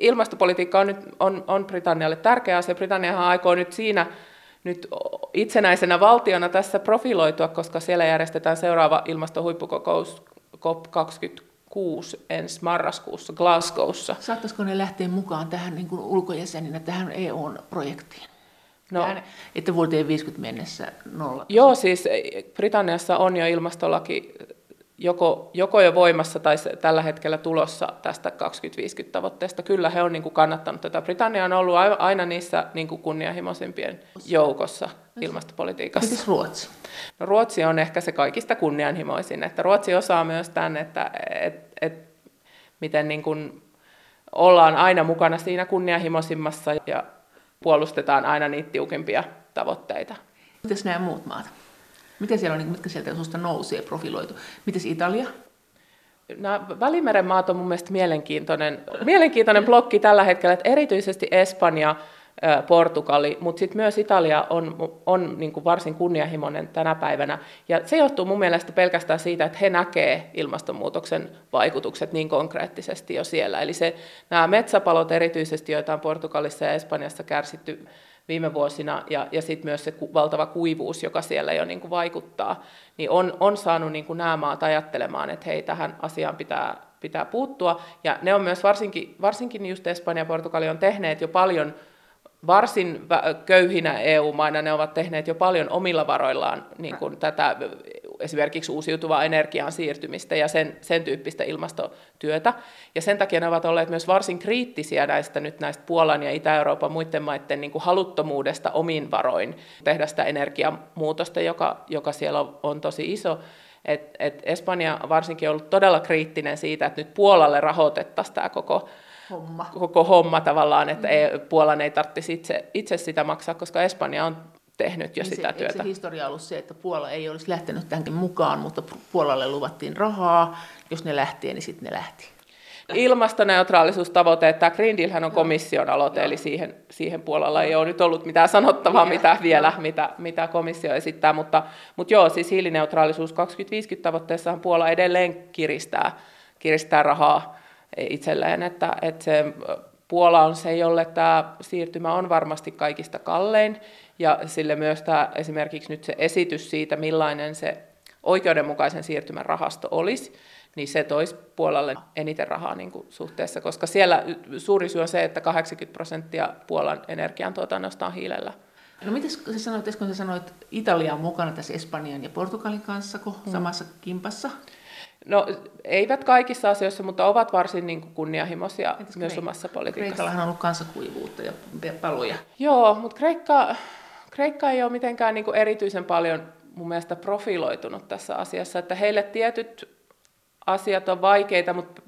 Ilmastopolitiikka on, nyt, on, on Britannialle tärkeä asia. Britanniahan aikoo nyt siinä nyt itsenäisenä valtiona tässä profiloitua, koska siellä järjestetään seuraava ilmastohuippukokous COP26 kuusi ensi marraskuussa Glasgowssa. Saattaisiko ne lähteä mukaan tähän niin kuin ulkojäseninä tähän EU-projektiin? No, Tähän, että vuoteen 50 mennessä nolla. Joo, siis Britanniassa on jo ilmastolaki joko, joko jo voimassa tai tällä hetkellä tulossa tästä 2050-tavoitteesta. Kyllä he on niin kuin kannattanut tätä. Britannia on ollut aina niissä niin kuin kunnianhimoisimpien joukossa ilmastopolitiikassa. Mites Ruotsi? No, Ruotsi on ehkä se kaikista kunnianhimoisin. Että Ruotsi osaa myös tämän, että et, et, miten niin kuin ollaan aina mukana siinä kunnianhimoisimmassa ja puolustetaan aina niitä tiukimpia tavoitteita. Mitäs nämä muut maat? Miten siellä on, niin mitkä sieltä sinusta nousee profiloitu? Miten Italia? Nämä Välimeren maat on mun mielestä mielenkiintoinen, mielenkiintoinen blokki tällä hetkellä, että erityisesti Espanja, Portugali, mutta sitten myös Italia on, on niin kuin varsin kunnianhimoinen tänä päivänä. Ja se johtuu mun mielestä pelkästään siitä, että he näkee ilmastonmuutoksen vaikutukset niin konkreettisesti jo siellä. Eli se, nämä metsäpalot erityisesti, joita on Portugalissa ja Espanjassa kärsitty viime vuosina, ja, ja sitten myös se valtava kuivuus, joka siellä jo niin kuin vaikuttaa, niin on, on saanut niin kuin nämä maat ajattelemaan, että hei, tähän asiaan pitää, pitää puuttua. Ja ne on myös varsinkin, varsinkin just Espanja ja Portugali on tehneet jo paljon varsin köyhinä EU-maina ne ovat tehneet jo paljon omilla varoillaan niin kuin tätä esimerkiksi uusiutuvaa energiaan siirtymistä ja sen, sen tyyppistä ilmastotyötä. Ja sen takia ne ovat olleet myös varsin kriittisiä näistä nyt näistä Puolan ja Itä-Euroopan muiden maiden niin kuin haluttomuudesta omin varoin tehdä sitä energiamuutosta, joka, joka siellä on, tosi iso. Et, et Espanja varsinkin on ollut todella kriittinen siitä, että nyt Puolalle rahoitettaisiin tämä koko homma. koko homma tavallaan, että mm. Puolan ei tarvitsisi itse, itse sitä maksaa, koska Espanja on tehnyt jo niin sitä se, työtä. Se historia ollut se, että Puola ei olisi lähtenyt tähänkin mukaan, mutta Puolalle luvattiin rahaa. Jos ne lähtee, niin sitten ne lähti. Ilmastoneutraalisuustavoite, että tämä Green Deal on komission aloite, Joo. eli siihen, siihen Puolalla ei ole nyt ollut mitään sanottavaa mitä vielä, mitä, mitä komissio esittää, mutta, mutta joo, siis hiilineutraalisuus 2050 tavoitteessahan Puola edelleen kiristää, kiristää rahaa itselleen, että, että se Puola on se, jolle tämä siirtymä on varmasti kaikista kallein, ja sille myös tämä esimerkiksi nyt se esitys siitä, millainen se oikeudenmukaisen siirtymän rahasto olisi, niin se toisi Puolalle eniten rahaa niin kuin suhteessa, koska siellä suuri syy on se, että 80 prosenttia Puolan energiantuotannosta on hiilellä. No miten sä sanoit, kun sä sanoit, Italia on mukana tässä Espanjan ja Portugalin kanssa hmm. samassa kimpassa? No eivät kaikissa asioissa, mutta ovat varsin niin kuin kunnianhimoisia Entäs myös Kreikka? omassa politiikassa. Kreikallahan on ollut kansakuivuutta ja paloja. Joo, mutta Kreikka, Kreikka ei ole mitenkään niin kuin erityisen paljon mun mielestä profiloitunut tässä asiassa, että heille tietyt asiat on vaikeita, mutta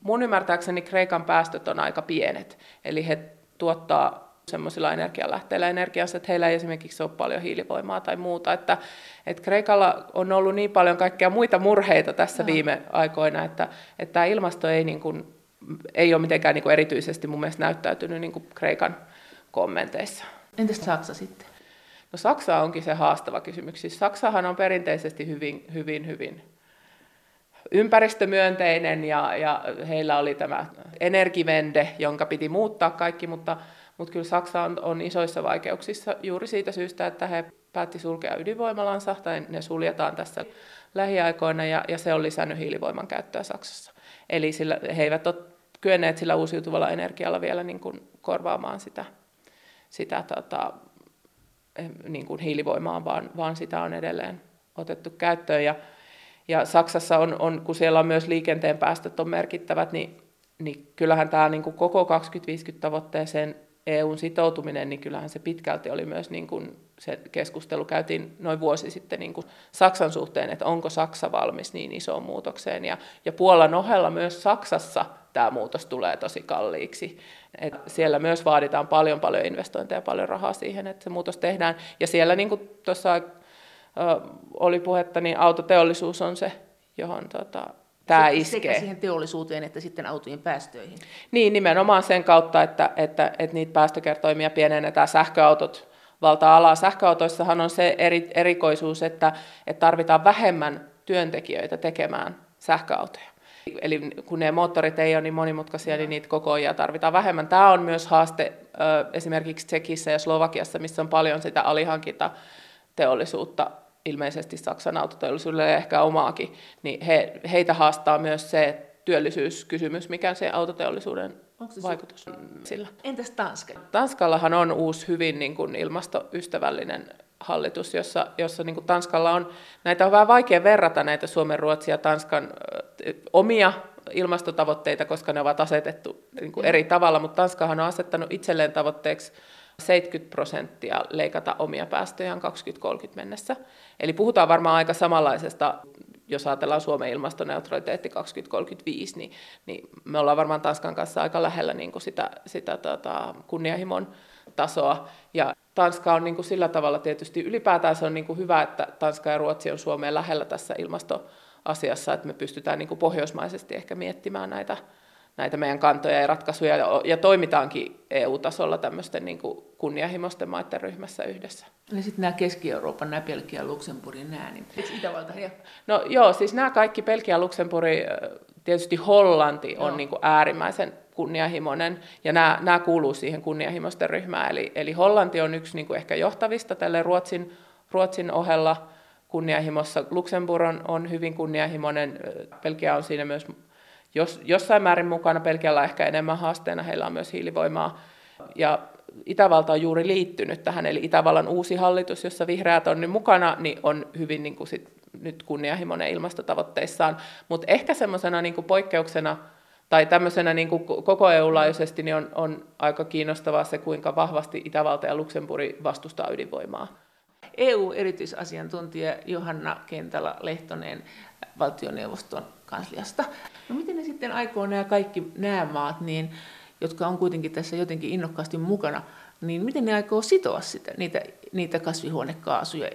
mun ymmärtääkseni Kreikan päästöt on aika pienet. Eli he tuottaa semmoisilla energialähteillä energiansa, että heillä ei esimerkiksi ole paljon hiilivoimaa tai muuta. Että, että Kreikalla on ollut niin paljon kaikkea muita murheita tässä no. viime aikoina, että, että tämä ilmasto ei, niin kuin, ei ole mitenkään niin kuin erityisesti mun mielestä näyttäytynyt niin kuin Kreikan kommenteissa. Entäs Saksa sitten? No Saksa onkin se haastava kysymys. Siis Saksahan on perinteisesti hyvin, hyvin, hyvin ympäristömyönteinen ja, ja heillä oli tämä energivende, jonka piti muuttaa kaikki, mutta mutta kyllä Saksa on, on isoissa vaikeuksissa juuri siitä syystä, että he päätti sulkea ydinvoimalansa, tai ne suljetaan tässä lähiaikoina, ja, ja se on lisännyt hiilivoiman käyttöä Saksassa. Eli sillä he eivät ole kyenneet sillä uusiutuvalla energialla vielä niin kuin korvaamaan sitä, sitä tota, niin kuin hiilivoimaa, vaan, vaan sitä on edelleen otettu käyttöön. Ja, ja Saksassa on, on, kun siellä on myös liikenteen päästöt on merkittävät, niin, niin kyllähän tämä niin kuin koko 2050-tavoitteeseen EUn sitoutuminen, niin kyllähän se pitkälti oli myös niin kuin se keskustelu käytiin noin vuosi sitten niin kuin Saksan suhteen, että onko Saksa valmis niin isoon muutokseen. Ja, ja Puolan ohella myös Saksassa tämä muutos tulee tosi kalliiksi. Et siellä myös vaaditaan paljon paljon investointeja ja paljon rahaa siihen, että se muutos tehdään. Ja siellä niin kuin tuossa oli puhetta, niin autoteollisuus on se, johon tota, tämä iskee. Sekä siihen teollisuuteen että sitten autojen päästöihin. Niin, nimenomaan sen kautta, että, että, että niitä päästökertoimia pienennetään. Sähköautot valta-alaa. Sähköautoissahan on se eri, erikoisuus, että, että tarvitaan vähemmän työntekijöitä tekemään sähköautoja. Eli kun ne moottorit ei ole niin monimutkaisia, niin niitä koko ajan tarvitaan vähemmän. Tämä on myös haaste esimerkiksi Tsekissä ja Slovakiassa, missä on paljon sitä alihankintateollisuutta, ilmeisesti Saksan autoteollisuudelle ja ehkä omaakin, niin he, heitä haastaa myös se työllisyyskysymys, mikä se autoteollisuuden Onko se vaikutus sillä. Entäs Tanska? Tanskallahan on uusi hyvin niin kuin ilmastoystävällinen hallitus, jossa, jossa niin kuin Tanskalla on, näitä on vähän vaikea verrata näitä Suomen, Ruotsia ja Tanskan ö, omia ilmastotavoitteita, koska ne ovat asetettu niin kuin eri tavalla, mutta Tanskahan on asettanut itselleen tavoitteeksi 70 prosenttia leikata omia päästöjään 2030 mennessä. Eli puhutaan varmaan aika samanlaisesta jos ajatellaan Suomen ilmastoneutraliteetti 2035, niin, niin me ollaan varmaan Tanskan kanssa aika lähellä niin kuin sitä, sitä tota, kunnianhimon tasoa. Ja Tanska on niin kuin sillä tavalla tietysti ylipäätään se on niin kuin hyvä, että Tanska ja Ruotsi on Suomeen lähellä tässä ilmastoasiassa, että me pystytään niin kuin pohjoismaisesti ehkä miettimään näitä, näitä meidän kantoja ja ratkaisuja ja, ja toimitaankin EU-tasolla tämmöisten niin kuin kunnianhimoisten maiden ryhmässä yhdessä. Ja sitten nämä Keski-Euroopan, nämä Belgia, Luxemburgin, nämä, niin Itävalta? Ja... No joo, siis nämä kaikki Belgia, Luxemburgi, tietysti Hollanti on niin kuin äärimmäisen kunnianhimoinen, ja nämä, nämä kuuluu siihen kunnianhimoisten ryhmään. Eli, eli Hollanti on yksi niin kuin ehkä johtavista tälle Ruotsin, Ruotsin ohella kunnianhimossa. Luxemburg on, on hyvin kunnianhimoinen, Belgia on siinä myös jos, jossain määrin mukana, Belgialla ehkä enemmän haasteena, heillä on myös hiilivoimaa. Ja Itävalta on juuri liittynyt tähän, eli Itävallan uusi hallitus, jossa vihreät on nyt mukana, niin on hyvin niin kuin sit, nyt kunnianhimoinen ilmastotavoitteissaan. Mutta ehkä semmoisena niin poikkeuksena tai tämmöisenä niin kuin koko EU-laajuisesti niin on, on aika kiinnostavaa se, kuinka vahvasti Itävalta ja Luxemburg vastustaa ydinvoimaa. EU-erityisasiantuntija Johanna Kentala-Lehtonen valtioneuvoston kansliasta. No miten ne sitten aikoo nämä kaikki nämä maat, niin, jotka on kuitenkin tässä jotenkin innokkaasti mukana, niin miten ne aikoo sitoa sitä, niitä, niitä kasvihuonekaasuja?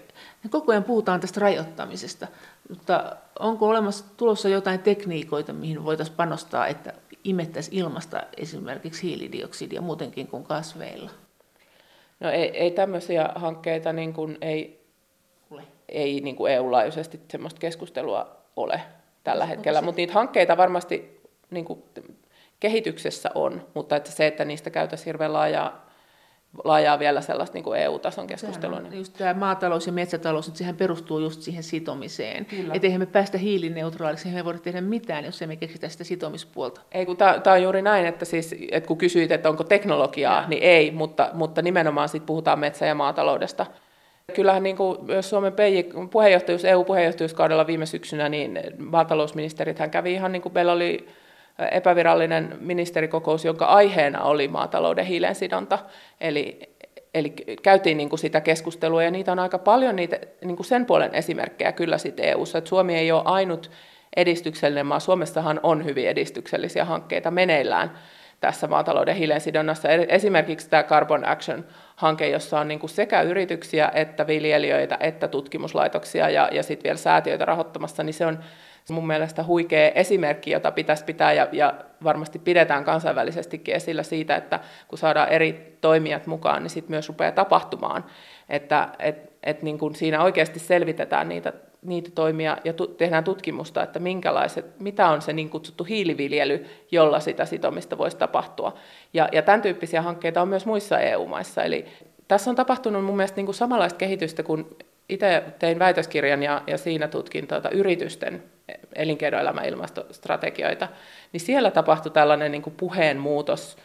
Ja koko ajan puhutaan tästä rajoittamisesta, mutta onko olemassa tulossa jotain tekniikoita, mihin voitaisiin panostaa, että imettäisiin ilmasta esimerkiksi hiilidioksidia muutenkin kuin kasveilla? No ei, ei tämmöisiä hankkeita niin kuin ei, ei niin kuin EU-laajuisesti semmoista keskustelua ole tällä hetkellä, mutta niitä hankkeita varmasti niin kuin, kehityksessä on, mutta että se, että niistä käytäisiin hirveän laajaa, laajaa vielä sellaista niin kuin EU-tason keskustelua. Niin. Just tämä maatalous ja metsätalous, sehän perustuu just siihen sitomiseen. Että eihän me päästä hiilineutraaliksi, eihän me voida tehdä mitään, jos emme keksitä sitä sitomispuolta. Ei, kun tämä on juuri näin, että, siis, että kun kysyit, että onko teknologiaa, ja. niin ei, mutta, mutta nimenomaan sit puhutaan metsä- ja maataloudesta. Kyllähän niin kuin myös Suomen puheenjohtajuus, EU-puheenjohtajuuskaudella viime syksynä, niin maatalousministerit hän kävi ihan niin kuin meillä oli epävirallinen ministerikokous, jonka aiheena oli maatalouden hiilensidonta. Eli, eli käytiin niin kuin sitä keskustelua ja niitä on aika paljon niitä, niin kuin sen puolen esimerkkejä kyllä sitten EU-ssa. Että Suomi ei ole ainut edistyksellinen maa. Suomessahan on hyvin edistyksellisiä hankkeita meneillään tässä maatalouden hiilensidonnassa. Esimerkiksi tämä Carbon Action-hanke, jossa on niin kuin sekä yrityksiä että viljelijöitä että tutkimuslaitoksia ja, ja sitten vielä säätiöitä rahoittamassa, niin se on mun mielestä huikea esimerkki, jota pitäisi pitää ja, ja varmasti pidetään kansainvälisestikin esillä siitä, että kun saadaan eri toimijat mukaan, niin sitten myös rupeaa tapahtumaan. Että et, et niin kun siinä oikeasti selvitetään niitä niitä toimia ja tu- tehdään tutkimusta, että minkälaiset, mitä on se niin kutsuttu hiiliviljely, jolla sitä sitomista voisi tapahtua. Ja, ja tämän tyyppisiä hankkeita on myös muissa EU-maissa. Eli tässä on tapahtunut mun mielestä niin kuin samanlaista kehitystä, kun itse tein väitöskirjan ja, ja siinä tutkin tuota yritysten elinkeinoelämän ilmastostrategioita, niin siellä tapahtui tällainen niin kuin puheen muutos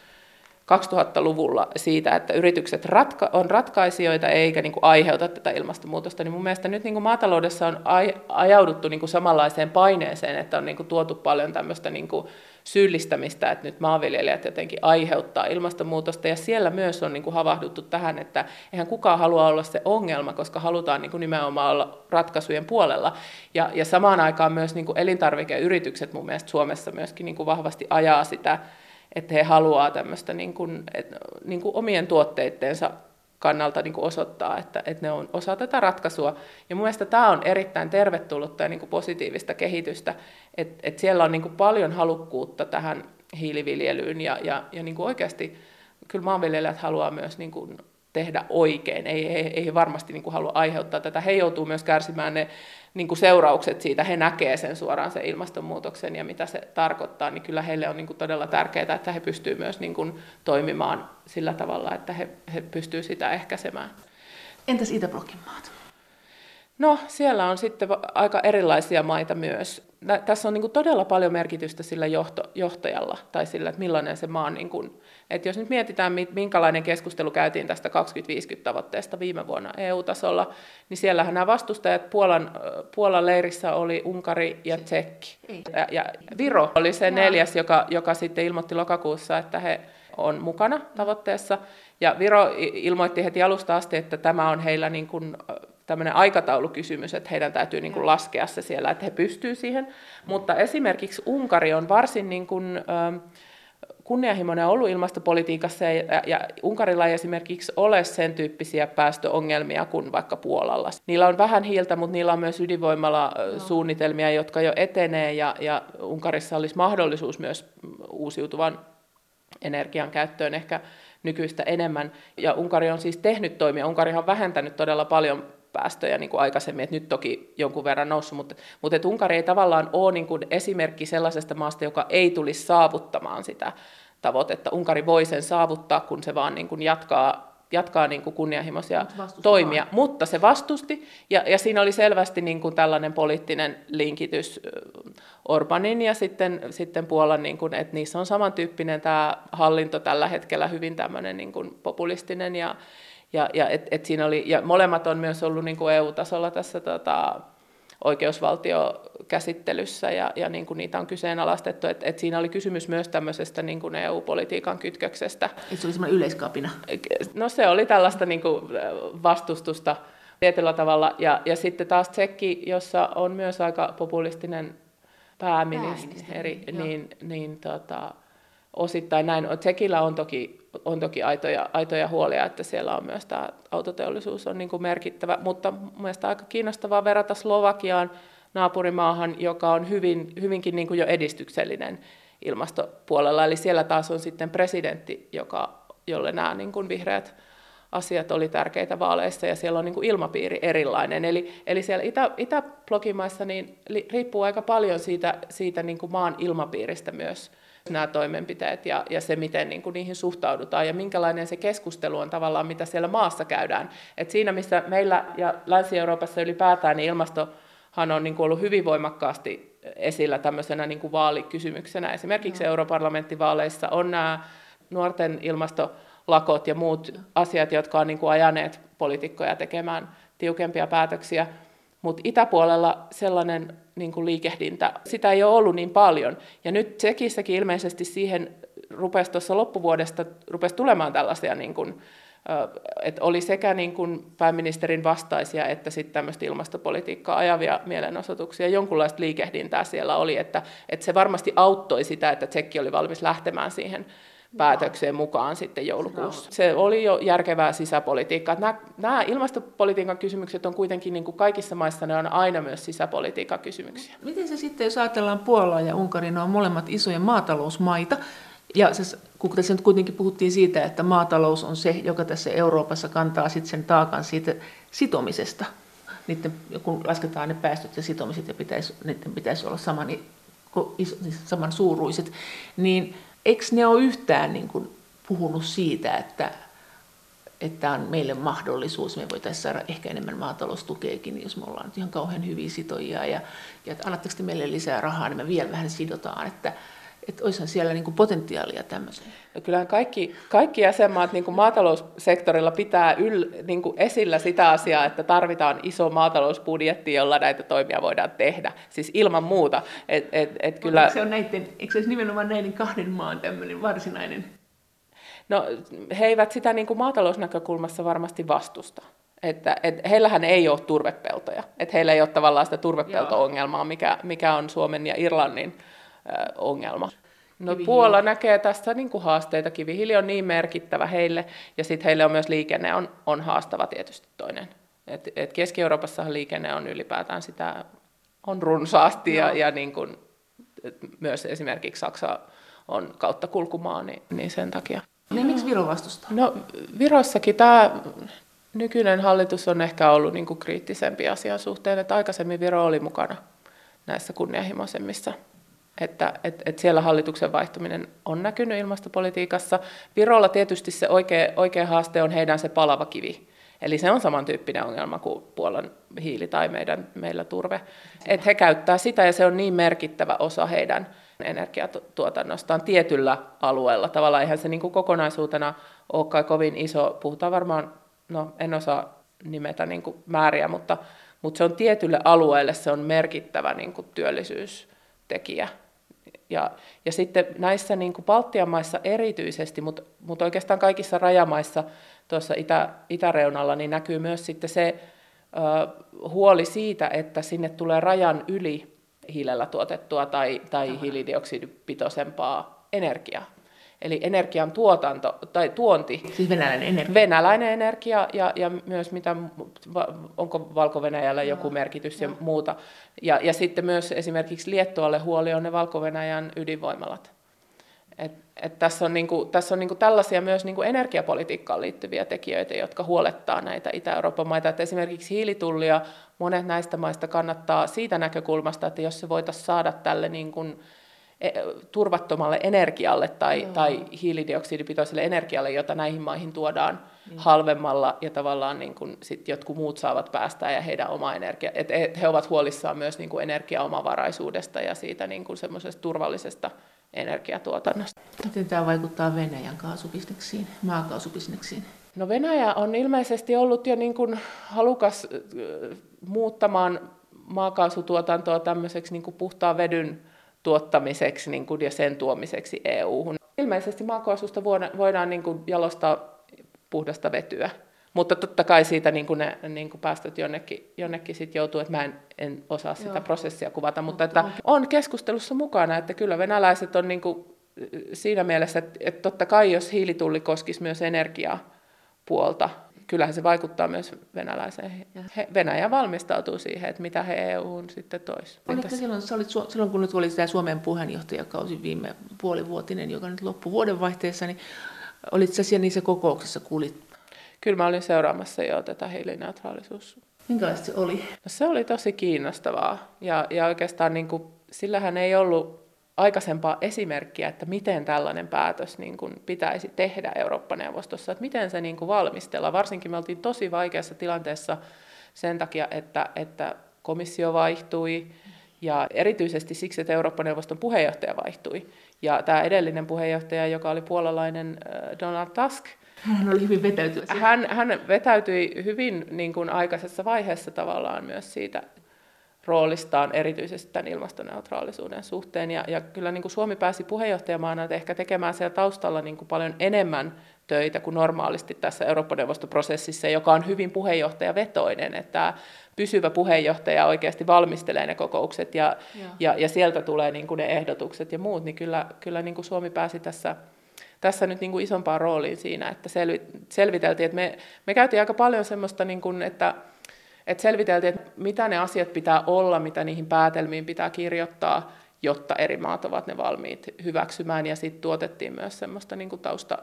2000-luvulla siitä, että yritykset ratka- on ratkaisijoita eikä niin kuin aiheuta tätä ilmastonmuutosta, niin mun mielestä nyt niin kuin maataloudessa on aj- ajauduttu niin kuin samanlaiseen paineeseen, että on niin kuin tuotu paljon tämmöistä niin kuin syyllistämistä, että nyt maanviljelijät jotenkin aiheuttaa ilmastonmuutosta, ja siellä myös on niin kuin havahduttu tähän, että eihän kukaan halua olla se ongelma, koska halutaan niin kuin nimenomaan olla ratkaisujen puolella. Ja, ja samaan aikaan myös niin kuin elintarvikeyritykset mun mielestä Suomessa myöskin niin kuin vahvasti ajaa sitä, että he haluaa tämmöistä niin kuin, et, niin kuin omien tuotteitteensa kannalta niin kuin osoittaa, että, että ne on osa tätä ratkaisua. Ja mun mielestä tämä on erittäin tervetullutta ja niin kuin positiivista kehitystä, että, että siellä on niin kuin paljon halukkuutta tähän hiiliviljelyyn ja, ja, ja niin kuin oikeasti kyllä maanviljelijät haluaa myös niin kuin tehdä oikein, ei, ei, ei varmasti niin kuin halua aiheuttaa tätä. He joutuu myös kärsimään ne niin kuin seuraukset siitä, he näkee sen suoraan sen ilmastonmuutoksen ja mitä se tarkoittaa, niin kyllä heille on niin kuin todella tärkeää, että he pystyvät myös niin kuin toimimaan sillä tavalla, että he, he pystyvät sitä ehkäisemään. Entäs Itäblokin maat? No, siellä on sitten aika erilaisia maita myös. Tässä on niin kuin todella paljon merkitystä sillä johto, johtajalla tai sillä, että millainen se maa niin kuin et jos nyt mietitään, minkälainen keskustelu käytiin tästä 2050-tavoitteesta viime vuonna EU-tasolla, niin siellähän nämä vastustajat Puolan, Puolan leirissä oli Unkari ja Tsekki. Ja, ja Viro oli se neljäs, joka, joka sitten ilmoitti lokakuussa, että he on mukana tavoitteessa. Ja Viro ilmoitti heti alusta asti, että tämä on heillä niin kuin tämmöinen aikataulukysymys, että heidän täytyy niin kuin laskea se siellä, että he pystyvät siihen. Mutta esimerkiksi Unkari on varsin niin kuin, äh, kunnianhimoinen ollut ilmastopolitiikassa ja, ja Unkarilla ei esimerkiksi ole sen tyyppisiä päästöongelmia kuin vaikka Puolalla. Niillä on vähän hiiltä, mutta niillä on myös ydinvoimalla no. suunnitelmia, jotka jo etenee ja, ja Unkarissa olisi mahdollisuus myös uusiutuvan energian käyttöön ehkä nykyistä enemmän. Ja Unkari on siis tehnyt toimia. Unkari on vähentänyt todella paljon päästöjä niin kuin aikaisemmin, että nyt toki jonkun verran noussut, mutta, mutta että Unkari ei tavallaan ole niin kuin esimerkki sellaisesta maasta, joka ei tulisi saavuttamaan sitä tavoitetta. Unkari voi sen saavuttaa, kun se vaan niin kuin jatkaa jatkaa niin kuin kunnianhimoisia toimia, vaan. mutta se vastusti, ja, ja siinä oli selvästi niin kuin tällainen poliittinen linkitys Orbanin ja sitten, sitten Puolan, niin kuin, että niissä on samantyyppinen tämä hallinto tällä hetkellä hyvin tämmöinen niin kuin populistinen ja, ja, ja, et, et siinä oli, ja molemmat on myös ollut niin kuin EU-tasolla tässä tota, oikeusvaltiokäsittelyssä ja, ja niin kuin niitä on kyseenalaistettu. Et, et siinä oli kysymys myös tämmöisestä niin kuin EU-politiikan kytköksestä. Et se oli semmoinen yleiskapina? No se oli tällaista niin kuin vastustusta tietyllä tavalla. Ja, ja sitten taas Tsekki, jossa on myös aika populistinen pääministeri, niin, niin tota, osittain näin. Tsekillä on toki, on toki aitoja, aitoja huolia, että siellä on myös tämä autoteollisuus on niin kuin merkittävä, mutta mielestäni aika kiinnostavaa verrata Slovakiaan naapurimaahan, joka on hyvin, hyvinkin niin kuin jo edistyksellinen ilmastopuolella. Eli siellä taas on sitten presidentti, joka, jolle nämä niin kuin vihreät asiat oli tärkeitä vaaleissa ja siellä on niin kuin ilmapiiri erilainen. Eli, eli siellä Itä, Itäblogimaissa niin riippuu aika paljon siitä, siitä niin kuin maan ilmapiiristä myös nämä toimenpiteet ja, ja se, miten niin kuin niihin suhtaudutaan ja minkälainen se keskustelu on tavallaan, mitä siellä maassa käydään. Et siinä, missä meillä ja Länsi-Euroopassa ylipäätään, niin ilmastohan on niin kuin ollut hyvin voimakkaasti esillä tämmöisenä niin kuin vaalikysymyksenä. Esimerkiksi no. europarlamenttivaaleissa on nämä nuorten ilmastolakot ja muut asiat, jotka on niin kuin ajaneet poliitikkoja tekemään tiukempia päätöksiä. Mutta itäpuolella sellainen niin kuin liikehdintä, sitä ei ole ollut niin paljon. Ja nyt Tsekissäkin ilmeisesti siihen rupesi tuossa loppuvuodesta rupesi tulemaan tällaisia, niin kuin, että oli sekä niin kuin pääministerin vastaisia että sitten tämmöistä ilmastopolitiikkaa ajavia mielenosoituksia. Jonkunlaista liikehdintää siellä oli, että, että se varmasti auttoi sitä, että Tsekki oli valmis lähtemään siihen päätökseen mukaan sitten joulukuussa. Se oli jo järkevää sisäpolitiikkaa. Nämä, nämä ilmastopolitiikan kysymykset on kuitenkin niin kuin kaikissa maissa, ne on aina myös sisäpolitiikan kysymyksiä. Miten se sitten, jos ajatellaan Puolaa ja Unkaria, ne on molemmat isoja maatalousmaita, ja se, kun tässä nyt kuitenkin puhuttiin siitä, että maatalous on se, joka tässä Euroopassa kantaa sitten sen taakan siitä sitomisesta, niiden, kun lasketaan ne päästöt ja sitomiset, ja pitäisi, niiden pitäisi olla saman, siis saman suuruiset, niin eikö ne ole yhtään niin kuin puhunut siitä, että että on meille mahdollisuus, me voitaisiin saada ehkä enemmän maataloustukeekin, jos me ollaan nyt ihan kauhean hyviä sitojia, ja, ja että annatteko te meille lisää rahaa, niin me vielä vähän sidotaan, että, että olisihan siellä niin kuin potentiaalia tämmöiseen. No kyllähän kaikki, kaikki jäsenmaat niin kuin maataloussektorilla pitää yl, niin kuin esillä sitä asiaa, että tarvitaan iso maatalousbudjetti, jolla näitä toimia voidaan tehdä. Siis ilman muuta. Et, et, et kyllä... se on näiden, eikö se olisi nimenomaan näiden kahden maan tämmöinen varsinainen? No he eivät sitä niin kuin maatalousnäkökulmassa varmasti vastusta. Että, et heillähän ei ole turvepeltoja. Että heillä ei ole tavallaan sitä turvepelto-ongelmaa, mikä, mikä on Suomen ja Irlannin ongelma. No Kivihiili. Puola näkee tässä niin kuin haasteita. Kivihiili on niin merkittävä heille, ja sitten heille on myös liikenne on, on haastava tietysti toinen. Et, et Keski-Euroopassahan liikenne on ylipäätään sitä, on runsaasti, ja, ja niin kuin, myös esimerkiksi Saksa on kautta kulkumaa, niin, niin sen takia. Niin miksi Viro vastustaa? No Virossakin tämä nykyinen hallitus on ehkä ollut niin kuin kriittisempi asian suhteen, että aikaisemmin Viro oli mukana näissä kunnianhimoisemmissa että et, et siellä hallituksen vaihtuminen on näkynyt ilmastopolitiikassa. Virolla tietysti se oikea, oikea haaste on heidän se palava kivi. Eli se on samantyyppinen ongelma kuin Puolan hiili tai meidän, meillä turve. Että he käyttää sitä ja se on niin merkittävä osa heidän energiatuotannostaan tietyllä alueella. Tavallaan eihän se niin kuin kokonaisuutena ole kai kovin iso, puhutaan varmaan, no en osaa nimetä niin kuin määriä, mutta, mutta se on tietylle alueelle se on merkittävä niin kuin työllisyystekijä ja, ja sitten näissä niin kuin Baltian maissa erityisesti, mutta, mutta oikeastaan kaikissa rajamaissa tuossa itä, itäreunalla, niin näkyy myös sitten se ö, huoli siitä, että sinne tulee rajan yli hiilellä tuotettua tai, tai hiilidioksidipitoisempaa energiaa. Eli energian tuotanto tai tuonti. Siis venäläinen energia. Venäläinen energia ja, ja myös mitä, onko valko joku merkitys ja muuta. Ja, ja sitten myös esimerkiksi Liettualle huoli on ne valko ydinvoimalat. Et, et tässä on, niinku, tässä on niinku tällaisia myös niinku energiapolitiikkaan liittyviä tekijöitä, jotka huolettaa näitä Itä-Euroopan maita. Et esimerkiksi hiilitullia monet näistä maista kannattaa siitä näkökulmasta, että jos se voitaisiin saada tälle niinku, turvattomalle energialle tai, tai hiilidioksidipitoiselle energialle, jota näihin maihin tuodaan mm. halvemmalla ja tavallaan niin kuin sit jotkut muut saavat päästää ja heidän oma energia. Et, et he ovat huolissaan myös niin kuin energiaomavaraisuudesta ja siitä niin kuin semmoisesta turvallisesta energiatuotannosta. Miten tämä vaikuttaa Venäjän kaasubisneksiin, maakaasubisneksiin? No Venäjä on ilmeisesti ollut jo niin kuin halukas muuttamaan maakaasutuotantoa tämmöiseksi niin kuin puhtaan vedyn tuottamiseksi niin kuin, ja sen tuomiseksi EU-hun. Ilmeisesti maakaasusta voidaan niin kuin, jalostaa puhdasta vetyä, mutta totta kai siitä niin kuin ne niin kuin päästöt jonnekin, jonnekin sit joutuu, että mä en, en osaa sitä Joo. prosessia kuvata, mutta että on keskustelussa mukana, että kyllä venäläiset on niin kuin, siinä mielessä, että, että totta kai jos hiilitulli koskisi myös energiaa puolta, kyllähän se vaikuttaa myös venäläiseen. He, Venäjä valmistautuu siihen, että mitä he EU sitten tois. Oliko silloin, olit, silloin, kun nyt oli tämä Suomen puheenjohtajakausi viime puolivuotinen, joka nyt loppui vuodenvaihteessa, niin olit sä siellä niissä kokouksissa, kuulit? Kyllä mä olin seuraamassa jo tätä hiilineutraalisuus. Minkälaista se oli? No, se oli tosi kiinnostavaa. Ja, ja oikeastaan niin kuin, sillähän ei ollut aikaisempaa esimerkkiä, että miten tällainen päätös niin kuin pitäisi tehdä Eurooppa-neuvostossa, että miten se niin kuin valmistella. Varsinkin me oltiin tosi vaikeassa tilanteessa sen takia, että, että komissio vaihtui ja erityisesti siksi, että Eurooppa-neuvoston puheenjohtaja vaihtui. Ja tämä edellinen puheenjohtaja, joka oli puolalainen äh, Donald Tusk, hän oli hyvin vetäytynyt. Hän, hän vetäytyi hyvin niin kuin aikaisessa vaiheessa tavallaan myös siitä roolistaan erityisesti tämän ilmastoneutraalisuuden suhteen. Ja, ja kyllä niin kuin Suomi pääsi puheenjohtajamaana ehkä tekemään siellä taustalla niin kuin paljon enemmän töitä kuin normaalisti tässä Eurooppa-neuvostoprosessissa, joka on hyvin puheenjohtajavetoinen, että pysyvä puheenjohtaja oikeasti valmistelee ne kokoukset ja, ja, ja sieltä tulee niin kuin ne ehdotukset ja muut, niin kyllä, kyllä niin kuin Suomi pääsi tässä, tässä nyt niin kuin isompaan rooliin siinä, että selvi, selviteltiin, että me, me käytiin aika paljon semmoista, niin kuin, että et selviteltiin, että mitä ne asiat pitää olla, mitä niihin päätelmiin pitää kirjoittaa, jotta eri maat ovat ne valmiit hyväksymään. Ja sitten tuotettiin myös semmoista niin kuin tausta,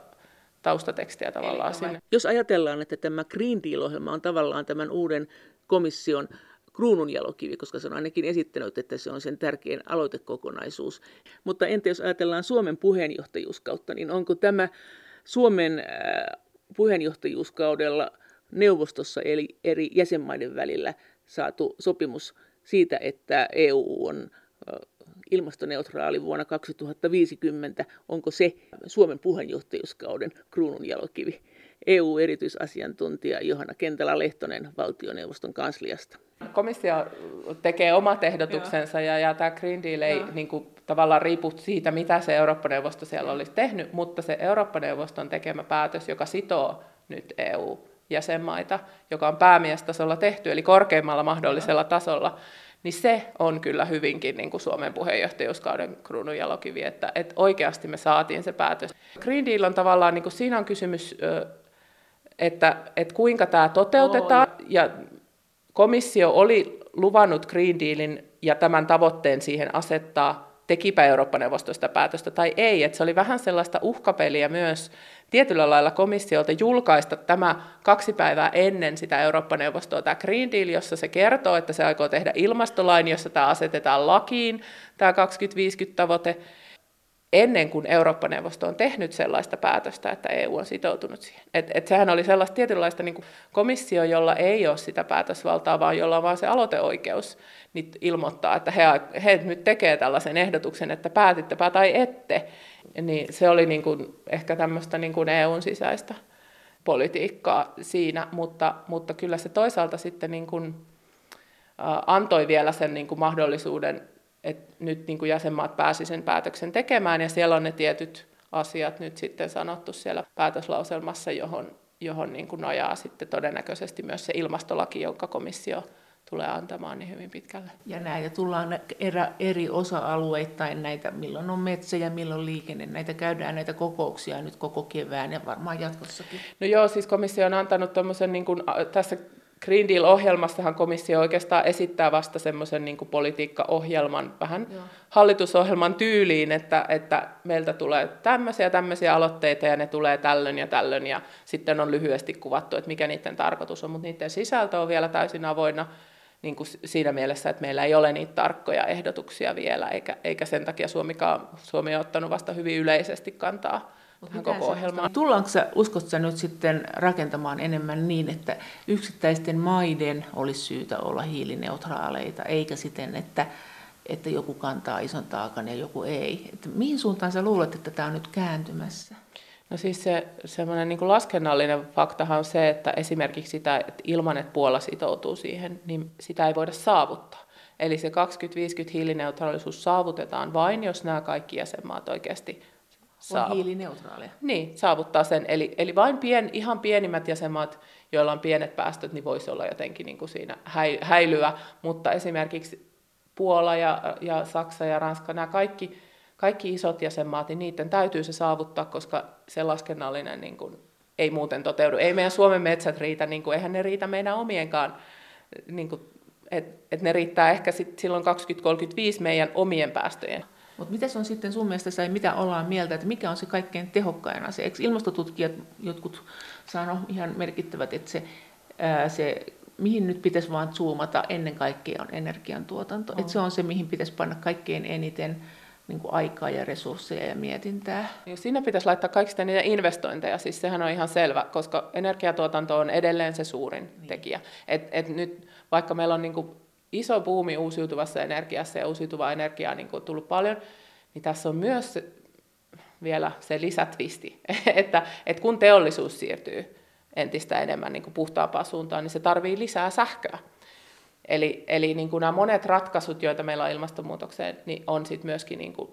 taustatekstiä tavallaan sinne. Jos ajatellaan, että tämä Green Deal-ohjelma on tavallaan tämän uuden komission kruununjalokivi, koska se on ainakin esittänyt, että se on sen tärkein aloitekokonaisuus. Mutta entä jos ajatellaan Suomen puheenjohtajuuskautta, niin onko tämä Suomen puheenjohtajuuskaudella neuvostossa eli eri jäsenmaiden välillä saatu sopimus siitä, että EU on ilmastoneutraali vuonna 2050. Onko se Suomen puheenjohtajuuskauden kruununjalokivi? EU-erityisasiantuntija Johanna Kentälä-Lehtonen valtioneuvoston kansliasta. Komissio tekee omat ehdotuksensa ja, ja tämä Green Deal ei niin kuin, tavallaan riipu siitä, mitä se Eurooppa-neuvosto siellä olisi tehnyt, mutta se Eurooppa-neuvoston tekemä päätös, joka sitoo nyt EU-jäsenmaita, joka on päämiestasolla tehty, eli korkeimmalla mahdollisella tasolla, niin se on kyllä hyvinkin niin kuin Suomen puheenjohtajuuskauden kruununjalokivi, että, että oikeasti me saatiin se päätös. Green Deal on tavallaan, niin kuin siinä on kysymys, että, että kuinka tämä toteutetaan, ja komissio oli luvannut Green Dealin ja tämän tavoitteen siihen asettaa tekipä Eurooppa-neuvostosta päätöstä tai ei. Että se oli vähän sellaista uhkapeliä myös tietyllä lailla komissiolta julkaista tämä kaksi päivää ennen sitä Eurooppa-neuvostoa, tämä Green Deal, jossa se kertoo, että se aikoo tehdä ilmastolain, jossa tämä asetetaan lakiin, tämä 2050-tavoite, ennen kuin Eurooppa-neuvosto on tehnyt sellaista päätöstä, että EU on sitoutunut siihen. Et, et sehän oli sellaista tietynlaista niin komissio, jolla ei ole sitä päätösvaltaa, vaan jolla on vain se aloiteoikeus niin ilmoittaa, että he, he nyt tekee tällaisen ehdotuksen, että päätittepä tai ette. Niin se oli niin kuin ehkä tämmöistä niin kuin EUn sisäistä politiikkaa siinä, mutta, mutta kyllä se toisaalta sitten niin kuin, antoi vielä sen niin kuin mahdollisuuden että nyt niin kuin jäsenmaat pääsi sen päätöksen tekemään, ja siellä on ne tietyt asiat nyt sitten sanottu siellä päätöslauselmassa, johon, johon niin kuin nojaa sitten todennäköisesti myös se ilmastolaki, jonka komissio tulee antamaan niin hyvin pitkälle. Ja näitä tullaan eri, eri osa-alueittain, näitä, milloin on metsä ja milloin liikenne, näitä käydään näitä kokouksia nyt koko kevään ja varmaan jatkossakin. No joo, siis komissio on antanut tuommoisen, niin kuin, tässä Green Deal-ohjelmassahan komissio oikeastaan esittää vasta semmoisen niin politiikkaohjelman, vähän Joo. hallitusohjelman tyyliin, että, että meiltä tulee tämmöisiä tämmöisiä aloitteita ja ne tulee tällöin ja tällöin ja sitten on lyhyesti kuvattu, että mikä niiden tarkoitus on, mutta niiden sisältö on vielä täysin avoinna niin kuin siinä mielessä, että meillä ei ole niitä tarkkoja ehdotuksia vielä, eikä, eikä sen takia Suomikaan, Suomi on ottanut vasta hyvin yleisesti kantaa tähän koko ohjelmaan. Tullaanko sä, uskotko sä nyt sitten rakentamaan enemmän niin, että yksittäisten maiden olisi syytä olla hiilineutraaleita, eikä siten, että, että joku kantaa ison taakan ja joku ei? Että mihin suuntaan sä luulet, että tämä on nyt kääntymässä? No siis se semmoinen niin laskennallinen faktahan on se, että esimerkiksi sitä, että ilman, että Puola sitoutuu siihen, niin sitä ei voida saavuttaa. Eli se 2050 hiilineutraalisuus saavutetaan vain, jos nämä kaikki jäsenmaat oikeasti on hiilineutraaleja. Niin, saavuttaa sen. Eli, eli vain pien, ihan pienimmät jäsenmaat, joilla on pienet päästöt, niin voisi olla jotenkin niin kuin siinä häilyä. Mutta esimerkiksi Puola ja, ja Saksa ja Ranska, nämä kaikki, kaikki isot jäsenmaat, niin niiden täytyy se saavuttaa, koska se laskennallinen niin kuin, ei muuten toteudu. Ei meidän Suomen metsät riitä, niin kuin, eihän ne riitä meidän omienkaan, niin kuin, että et ne riittää ehkä sit silloin 2035 meidän omien päästöjen mutta mitä on sitten sun mielestä, mitä ollaan mieltä, että mikä on se kaikkein tehokkain asia? Eikö ilmastotutkijat jotkut sano ihan merkittävät, että se, ää, se mihin nyt pitäisi vaan zoomata ennen kaikkea on energiantuotanto. Oh. Että se on se, mihin pitäisi panna kaikkein eniten niin kuin aikaa ja resursseja ja mietintää. Niin siinä pitäisi laittaa kaikista niitä investointeja, siis sehän on ihan selvä, koska energiatuotanto on edelleen se suurin niin. tekijä. Et, et nyt, vaikka meillä on niin kuin iso buumi uusiutuvassa energiassa ja uusiutuvaa energiaa niin kuin tullut paljon, niin tässä on myös vielä se lisätvisti, *laughs* että, että kun teollisuus siirtyy entistä enemmän niin kuin puhtaampaan suuntaan, niin se tarvii lisää sähköä. Eli, eli niin kuin nämä monet ratkaisut, joita meillä on ilmastonmuutokseen, niin on sitten myöskin niin kuin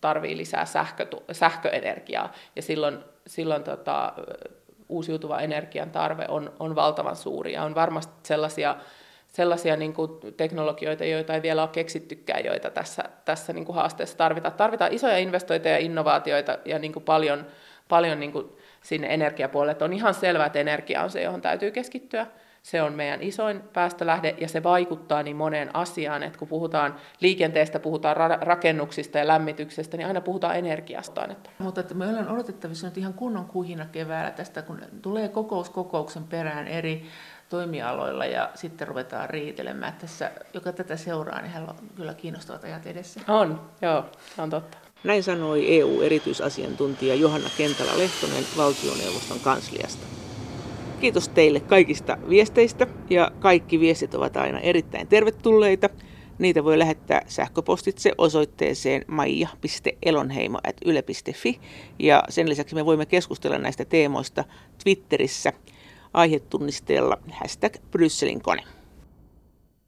tarvii lisää sähkö, sähköenergiaa, ja silloin, silloin tota, uusiutuva energian tarve on, on valtavan suuri, ja on varmasti sellaisia sellaisia niin kuin teknologioita, joita ei vielä ole keksittykään, joita tässä, tässä niin kuin haasteessa tarvitaan. Tarvitaan isoja investointeja ja innovaatioita ja niin kuin paljon, paljon niin kuin sinne energiapuolelle. Että on ihan selvää, että energia on se, johon täytyy keskittyä. Se on meidän isoin päästölähde ja se vaikuttaa niin moneen asiaan, että kun puhutaan liikenteestä, puhutaan ra- rakennuksista ja lämmityksestä, niin aina puhutaan energiasta. Mutta että me ollaan odotettavissa nyt ihan kunnon kuhina keväällä tästä, kun tulee kokous kokouksen perään eri toimialoilla ja sitten ruvetaan riitelemään. Tässä, joka tätä seuraa, niin hänellä on kyllä kiinnostavat ajat edessä. On, joo, on totta. Näin sanoi EU-erityisasiantuntija Johanna Kentala-Lehtonen valtioneuvoston kansliasta. Kiitos teille kaikista viesteistä ja kaikki viestit ovat aina erittäin tervetulleita. Niitä voi lähettää sähköpostitse osoitteeseen maija.elonheimo.yle.fi ja sen lisäksi me voimme keskustella näistä teemoista Twitterissä aihetunnisteella hashtag Brysselin kone.